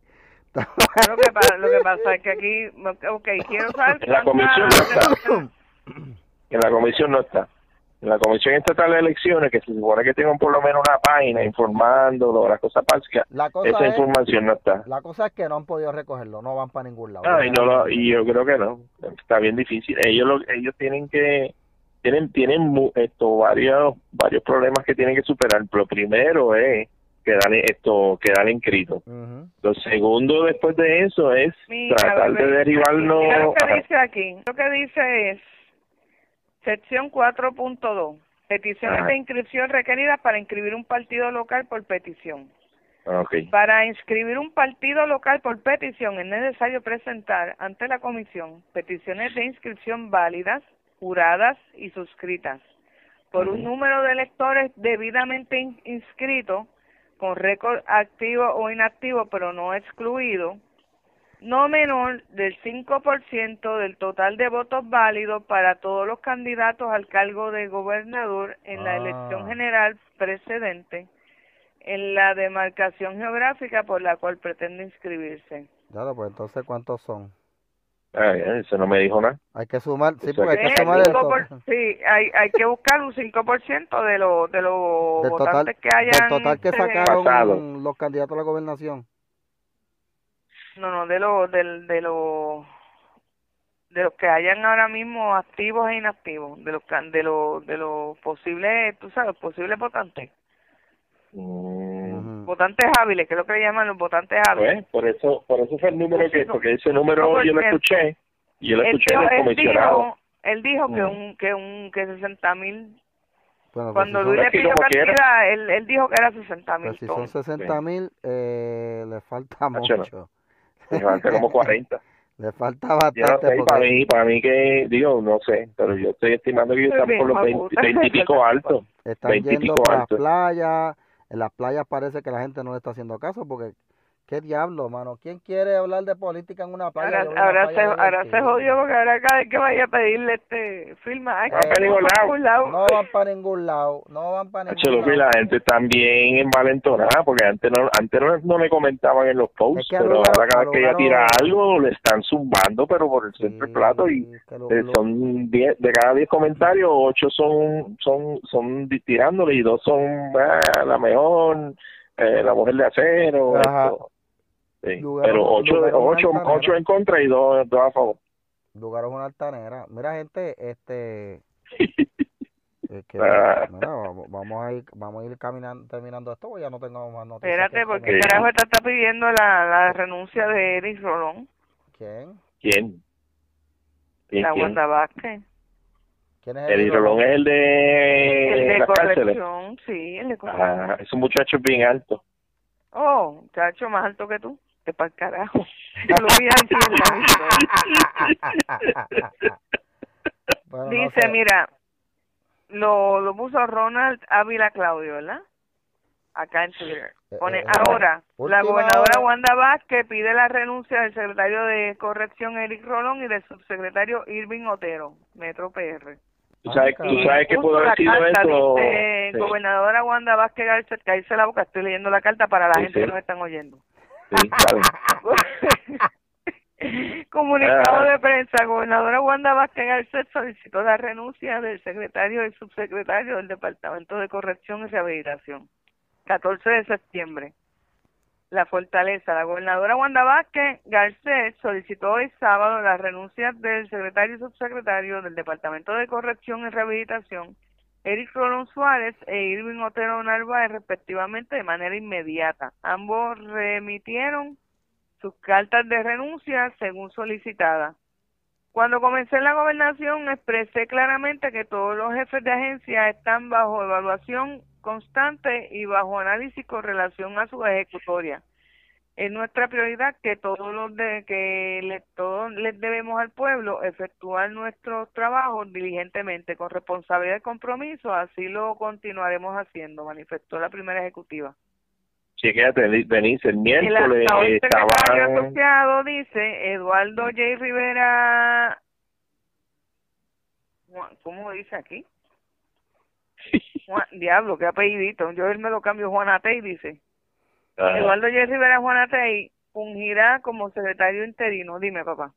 Lo que, pasa, lo que pasa es que aquí, ok, quiero saber En la comisión cuántas- En la comisión no está. En la Comisión Estatal de Elecciones, que se supone que tengan por lo menos una página informando de las cosas básicas, La cosa esa es, información no está. la cosa es que no han podido recogerlo, no van para ningún lado. Ah, y, no lo- y yo creo que no, está bien difícil. Ellos lo, ellos tienen que tienen tienen mu- esto varios varios problemas que tienen que superar. Lo primero es quedar esto quedar inscrito. Lo segundo después de eso es Mira, tratar de bebé, derivarnos Mira lo que dice aquí. Lo que dice es, sección 4.2, peticiones Ajá. de inscripción requeridas para inscribir un partido local por petición. Okay. Para inscribir un partido local por petición es necesario presentar ante la comisión peticiones de inscripción válidas, juradas y suscritas por un número de electores debidamente in- inscrito con récord activo o inactivo pero no excluido, no menor del 5% del total de votos válidos para todos los candidatos al cargo de gobernador en la Ah. elección general precedente en la demarcación geográfica por la cual pretende inscribirse. Claro, pues entonces, ¿cuántos son? Ay, eso no me dijo nada. Hay que sumar, sí, porque hay que Eh, sumar el cinco por- sí, hay, hay que buscar un 5% de, los de los del total, votantes que del hayan... total que sacaron Pasado. los candidatos a la gobernación. No, no, de los del de los de los que hayan ahora mismo activos e inactivos, de los can- de los de los posibles, tú sabes, posibles votantes, Mm, votantes hábiles, que es lo que le llaman los votantes hábiles. pues, por eso por eso fue el número que porque ese número no, yo lo escuché y yo lo él escuché dijo, del él comisionado. dijo, él dijo que un que un que 60 mil Bueno, pues cuando si Luis le pidió cantidad, él, él dijo que era 60 mil. pues si son 60 mil, eh, le falta mucho. Me falta como 40. Le falta Yo no bastante sé, para mí, para mí que, digo, no sé, pero yo estoy estimando que ellos Estoy están por los bien, 20, maputa. 20 y pico altos. están 20 y yendo pico para las altos. playas. En las playas parece que la gente no le está haciendo caso porque, ¿qué diablo, mano? ¿Quién quiere hablar de política en una playa? Ahora, una ahora, playa se, ahora se jodió porque ahora cada vez que vaya a pedirle este firma, ay, Va para que ningún no lado. No van para ningún lado, no van para ningún Chulo, lado. la gente también envalentonada, porque antes no, antes no, no le comentaban en los posts, Es que pero arrugaron- ahora cada vez que ella tira algo le están zumbando, pero por el centro del plato y eh, son 10, de cada 10 comentarios, 8 son son son di- tirándole y dos son ah, la mejor, eh, la mujer de acero, Ajá. esto. Sí, Lugar- pero 8 lugar una ocho, altanera. ocho en contra y dos, dos a favor. lugar es una altanera. Mira, gente, este es que, Ah. mira, vamos, vamos a ir vamos a ir caminando terminando esto, porque ya no tengo más noticias. Espérate, que porque comentar. carajo está, está pidiendo la, la renuncia de Eric Rolón, ¿Quién? ¿Quién? La? Wanda Vázquez. ¿Quién es El Eddie Rolón es el de, El de las cárceles. corrección, sí, el de corrección. Ah, es un muchacho bien alto. Oh, muchacho, más alto que tú. Que para el carajo. Yo lo vi en. Bueno, no Dice, sé. mira, lo, lo puso Ronald Ávila Claudio, ¿verdad? Acá en Twitter. Eh, Pone, eh, ahora, última la gobernadora hora. Wanda Vázquez pide la renuncia del secretario de Corrección Eric Rolón y del subsecretario Irving Otero, Metro PR. ¿Tú sabes, Ah, tú sabes que pudo haber sido carta, eso? dice, Sí, gobernadora Wanda Vázquez Garcet, cállese la boca, estoy leyendo la carta para la Sí, gente sí. que nos están oyendo. sí. Comunicado Ah. de prensa, gobernadora Wanda Vázquez Garcet solicitó la renuncia del secretario y subsecretario del Departamento de Corrección y Rehabilitación. 14 de septiembre. La Fortaleza. La gobernadora Wanda Vázquez Garcet solicitó hoy sábado la renuncia del secretario y subsecretario del Departamento de Corrección y Rehabilitación, Eric Rolón Suárez e Irving Otero Narváez, respectivamente, de manera inmediata. Ambos remitieron sus cartas de renuncia según solicitada. Cuando comencé en la gobernación expresé claramente que todos los jefes de agencia están bajo evaluación constante y bajo análisis con relación a su ejecutoria. Es nuestra prioridad que todos los de que le, todos les debemos al pueblo efectuar nuestros trabajos diligentemente con responsabilidad y compromiso, así lo continuaremos haciendo, manifestó la primera ejecutiva. Chequéate, Denise, el El miércoles estaban... asociado dice Eduardo J. Rivera. ¿Cómo dice aquí? Juan- Diablo, qué apellidito. Yo él me lo cambio Juanatey, dice. Ajá. Eduardo J. Rivera Juanatey fungirá como secretario interino. Dime, papá.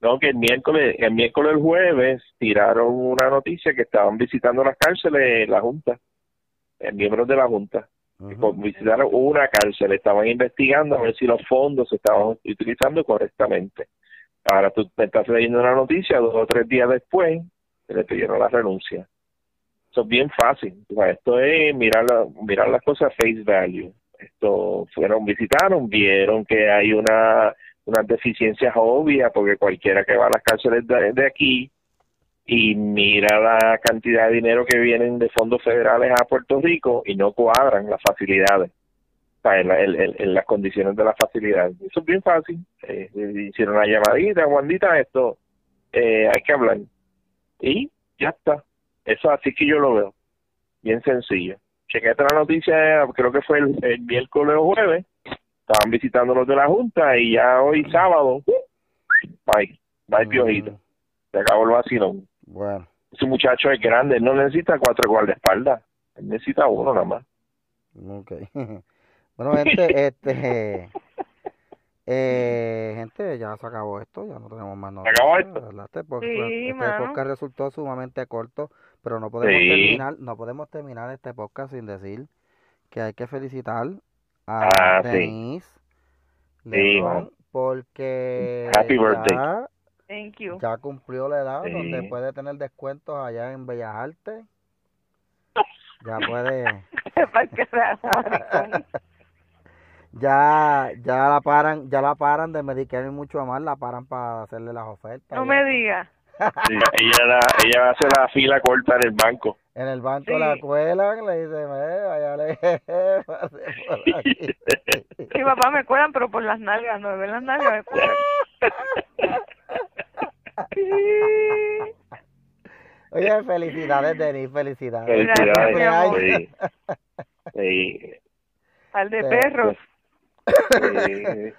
No, que el miércoles, el miércoles el jueves tiraron una noticia que estaban visitando las cárceles la Junta, miembros de la Junta. Visitaron una cárcel, estaban investigando a ver si los fondos se estaban utilizando correctamente. Ahora tú te estás leyendo una noticia, dos o tres días después, se le pidieron la renuncia. Eso es bien fácil. Esto es mirar, la- mirar las cosas face value. Esto fueron, visitaron, vieron que hay una unas deficiencias obvias, porque cualquiera que va a las cárceles de, de aquí y mira la cantidad de dinero que vienen de fondos federales a Puerto Rico y no cuadran las facilidades, o en, la- en- en- en las condiciones de las facilidades. Eso es bien fácil. Eh, hicieron una llamadita, Wandita, esto eh, hay que hablar. Y ya está. Eso así que yo lo veo. Bien sencillo. Chequete la noticia, creo que fue el, el miércoles o jueves. Estaban visitando los de la Junta y ya hoy sábado, bye, bye Mm, piojito. Se acabó el vacilón. Bueno, Ese muchacho es grande, él no necesita cuatro guardaespaldas, él necesita uno nada más. ok. bueno, gente, este... Eh, gente, ya se acabó esto, ya no tenemos más noticias. acabó esto? ¿verdad? Este Sí, este mano. podcast resultó sumamente corto, pero no podemos Sí. terminar, no podemos terminar este podcast sin decir que hay que felicitar a Ah, sí. Denise Sí, mano. porque Happy birthday. ya, Thank you. ya cumplió la edad Sí. donde puede tener descuentos allá en Bellas Artes. Ya puede. ya, ya la paran, ya la paran de Medicare y mucho más, la paran para hacerle las ofertas. No me digas. Ella, ella, la- ella hace la fila corta en el banco. En el banco Sí. la cuelan, le dicen, eh, vaya, le. Mi papá me cuelan, pero por las nalgas, no me ven las nalgas, me cuelan. Oye, felicidades, Denis, felicidades. Felicidades. Sí. Sí. Al de Sí. perros. Sí.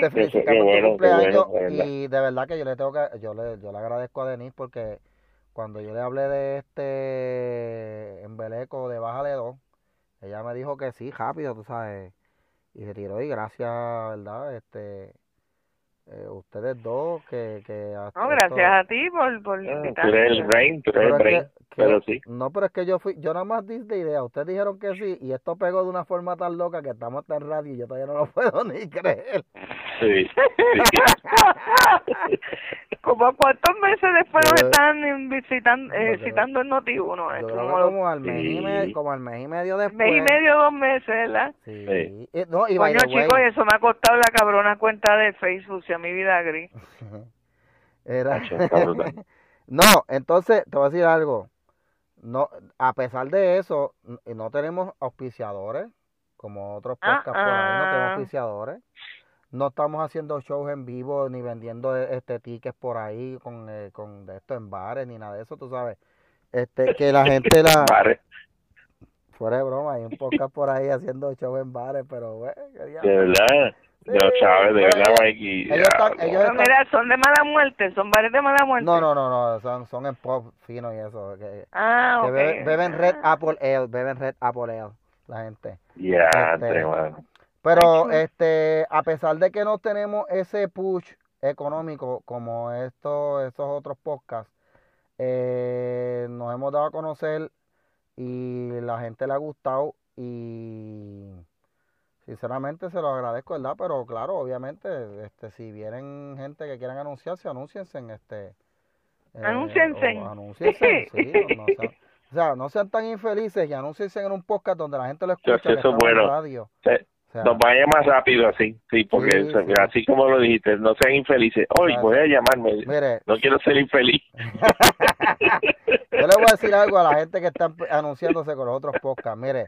Te Qué felicito bueno, por qué tu cumpleaños bueno, de verdad. y de verdad que yo le tengo que, yo le, yo le agradezco a Denis porque cuando yo le hablé de este embeleco de Bájale 2, ella me dijo que sí, rápido, tú sabes, y se tiró y gracias, ¿verdad? Este, eh, ustedes dos que, que No, esto- gracias a ti por, por Ah, Tú invitarme. eres el brain, tú eres pero el es brain. que- que- Pero sí. No, pero es que yo fui, yo nada más di de idea, ustedes dijeron que sí y esto pegó de una forma tan loca que estamos en radio y yo todavía no lo puedo ni creer. Sí. sí. como cuántos meses después nos están visitando, eh, creo- citando el Noti1. Yo Esto creo como al mes y medio, como al mes y medio después. mes y medio, dos meses, ¿verdad? Sí. Sí. Y- no, y Coño, way, chicos, y eso me ha costado la cabrona cuenta de Facebook, si a mi vida gris. era- no, entonces te voy a decir algo. No, a pesar de eso, no tenemos auspiciadores, como otros Ah, podcasts por ahí, no tenemos ah. auspiciadores. No estamos haciendo shows en vivo ni vendiendo eh, este tickets por ahí con, eh, con de esto en bares ni nada de eso, tú sabes. Este, que la gente la fuera de broma, hay un podcast por ahí haciendo shows en bares, pero diablo. de verdad. Sí, Yo, Chávez, de verdad, ellos- Mikey. ellos ya, están- no. ellos mira, son de mala muerte, son bares de mala muerte. No, no, no, no, son, son en pop fino y eso. Que, Ah, que ok. beben, beben Red Apple Ale, beben Red Apple Ale, la gente. Ya, Este, entre, mano. Pero Ay, este, a pesar de que no tenemos ese push económico como estos, estos otros podcasts, eh, nos hemos dado a conocer y la gente le ha gustado y sinceramente se lo agradezco, ¿verdad? Pero claro, obviamente, este, si vienen gente que quieran anunciarse, anúnciense en este. eh, Anúnciense. o anúnciense, sí, no, no sean- o sea, no sean tan infelices y anúnciense en un podcast donde la gente lo escucha, Eso que es en bueno. radio. Sí. O sea, Nos vaya más rápido así, sí, porque Sí, se- sí. así como lo dijiste, no sean infelices. Hoy voy a llamarme, mire, no quiero ser infeliz. Yo le voy a decir algo a la gente que está anunciándose con los otros podcasts. Mire,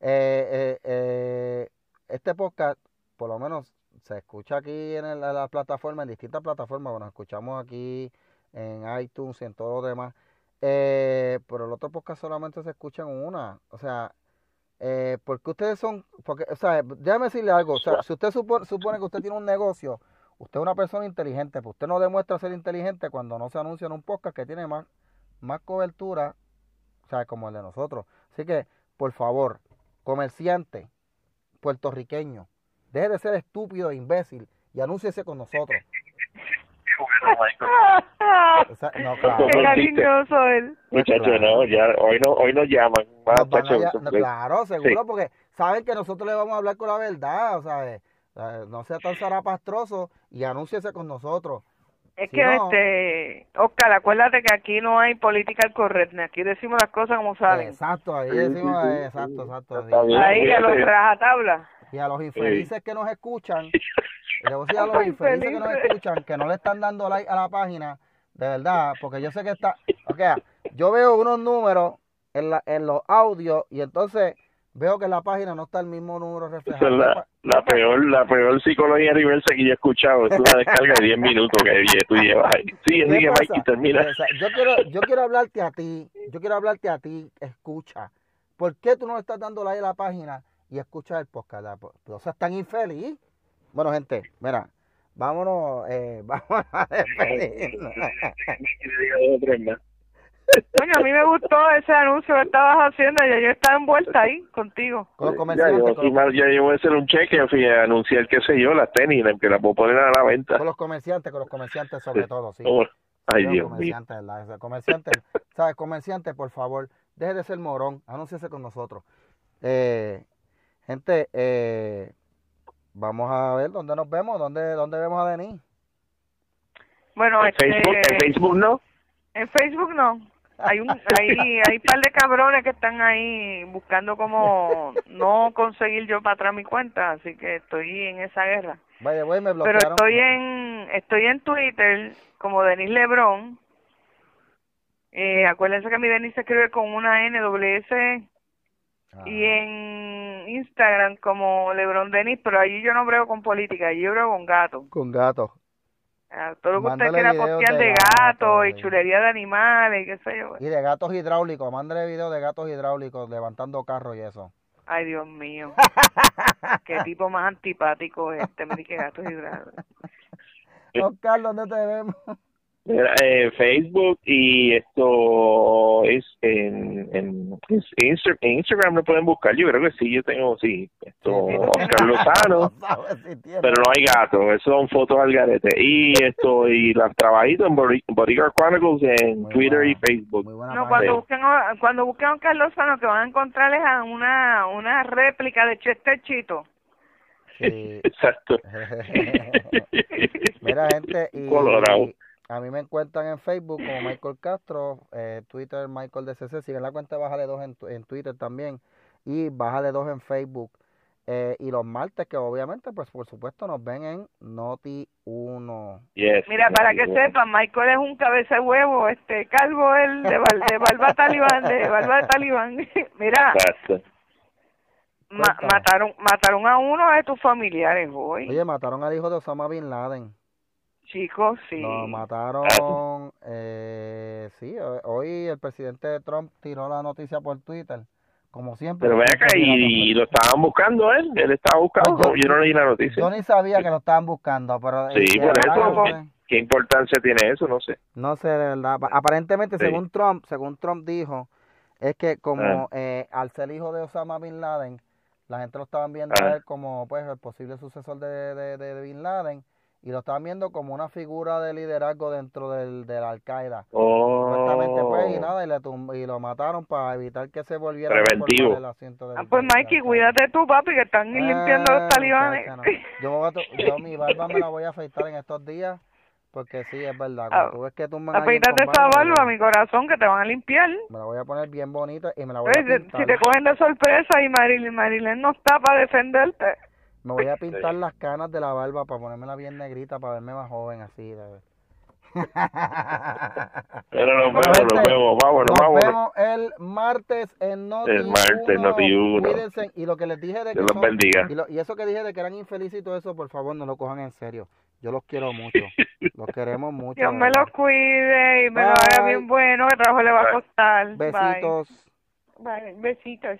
eh, eh, eh, este podcast, por lo menos, se escucha aquí en, el- en la plataforma, en distintas plataformas. Bueno, escuchamos aquí en iTunes y en todo lo demás. Eh, pero el otro podcast solamente se escucha en una. O sea, eh, porque ustedes son, porque, o sea, déjame decirle algo. O sea, si usted supone, supone que usted tiene un negocio, usted es una persona inteligente, pues usted no demuestra ser inteligente cuando no se anuncia en un podcast que tiene más más cobertura, o sea, como el de nosotros. Así que, por favor, comerciante puertorriqueño, deje de ser estúpido e imbécil y anúnciese con nosotros. O sea, no, claro. Qué cariñoso él. Muchachos, Claro. no, ya hoy no, hoy nos llaman. Más Nos a no, claro, seguro, porque saben que nosotros le vamos a hablar con la verdad, o sea, eh, eh, no sea tan zarapastroso y anúnciese con nosotros. Es Si que, no- este, Oscar, acuérdate que aquí no hay political correctness, aquí decimos las cosas como salen. Exacto, ahí decimos, eh, exacto, exacto. Ahí a los rajatablas. Y a los infelices que nos escuchan, y le voy a decir a los infelices que nos escuchan que no le están dando like a la página, de verdad, porque yo sé que está, ok, yo veo unos números en, la, en los audios y entonces veo que en la página no está el mismo número Esa reflejado. es la, la peor, la peor psicología reversa que yo he escuchado. Es una descarga de 10 minutos que tú llevas ahí. Sigue, ¿Qué sigue, pasa? Mikey, termina. O sea, yo quiero, yo quiero hablarte a ti, yo quiero hablarte a ti, escucha. ¿Por qué tú no le estás dando like a la página y escuchas el podcast? La- No seas tan infeliz. Bueno, gente, mira, vámonos, eh, vámonos a despedirnos. Coño, a mí me gustó ese anuncio que estabas haciendo, ya yo estaba envuelta ahí contigo. Con los Ya, comerciantes, yo, con los, ya yo voy a hacer un cheque fui a anunciar, qué sé yo, las tenis, que las puedo poner a la venta. con los comerciantes, con los comerciantes sobre todo, sí. Oh, ay, Los Dios mío. comerciantes, ¿verdad? O sea, comerciantes, ¿sabes? Comerciantes, por favor, deje de ser morón, anúnciese con nosotros. Eh, gente, eh, vamos a ver dónde nos vemos, dónde, dónde vemos a Denis. Bueno, En Facebook, este, en Facebook no. en Facebook no. Hay un, hay, hay un par de cabrones que están ahí buscando como no conseguir yo para atrás mi cuenta, así que estoy en esa guerra. Vaya, güey, me Pero bloquearon. estoy en, estoy en Twitter como Denis Lebron. Eh, acuérdense que mi Denis se escribe con una N, W, S, Ah, y en Instagram como Lebron Denis, pero allí yo no brego con política, allí yo brego con gato. Con gato. Ah, todo lo que usted quiera postear de de gatos, y de- chulería de animales y qué sé yo. Y de gatos hidráulicos, mándale videos de gatos hidráulicos levantando carros y eso. Ay, Dios mío. Qué tipo más antipático es este, me que gatos hidráulicos. Oscar, ¿dónde te vemos? Eh, Facebook y esto es en, en, es Insta- en Instagram me pueden buscar. Yo creo que sí, yo tengo, sí, esto. Oscar Lozano. Pero no hay gato, eso son fotos al garete. Y esto, y las trabajito en Body- Bodyguard Chronicles en Muy Twitter buena, y Facebook. Muy buena No, cuando busquen, a- cuando busquen a Carlos Sano, que van a encontrar es a una, una réplica de Chester Chito. Sí. Exacto. Mira, gente, y Colorado. A mí me encuentran en Facebook como Michael Castro, eh, Twitter Michael DCC, siguen la cuenta Bájale 2 en, en Twitter también y Bájale 2 en Facebook. Eh, y los martes que obviamente, pues por supuesto nos ven en Noti 1. Yes. Mira, para que sepan, Michael es un cabeza de huevo, este, calvo, él, de, bal- de barba talibán, de barba de talibán. Mira, Exacto. ma- Cuéntame. mataron, mataron a uno de tus familiares hoy. Oye, mataron al hijo de Osama Bin Laden. Chicos, sí. Lo mataron, eh, sí, ho- hoy el presidente Trump tiró la noticia por Twitter, como siempre. Pero ve acá, siempre tirando y, y lo estaban buscando él, él estaba buscando, Pues yo- yo, no leí la noticia. Yo ni sabía que lo estaban buscando, pero... Sí, eh, por eso, que no ¿qué, sé. qué importancia tiene eso? No sé. No sé, de verdad. Pa- Aparentemente, Sí. según Trump, según Trump dijo, es que como Ah. eh, al ser hijo de Osama Bin Laden, la gente lo estaban viendo Ah. a él como pues el posible sucesor de, de- de Bin Laden y lo estaban viendo como una figura de liderazgo dentro del, de la Al-Qaeda. Supuestamente, pues, y Oh, nada, y, le tum- y lo mataron para evitar que se volviera a Preventivo. el asiento del- Ah, pues Mikey, cuídate tú, papi, que están limpiando Ah, los talibanes. no. Yo, me voy a to- yo mi barba me la voy a afeitar en estos días porque sí, es verdad. Ah, tú ves que tumban a alguien Afeítate con esa barba, yo mi corazón, que te van a limpiar. me la voy a poner bien bonita y me la voy a si- pintar. si te cogen de sorpresa y Marilyn, Marilyn no está para defenderte. Me voy a pintar las canas de la barba para ponérmela bien negrita para verme más joven así. De... pero nos vemos, gente, nos vemos, vámonos, Nos vámonos. vemos el martes en Noti El martes, 1. Noti 1. Cuídense. Y lo que les dije de que Dios los bendiga. y, lo- y eso que dije de que eran infelices y todo eso, por favor, no lo cojan en serio. Yo los quiero mucho. Los queremos mucho. Dios me los cuide y me lo haga Bye. bien bueno, que trabajo le va a Bye. costar. Besitos. Bye. Bye. Besitos.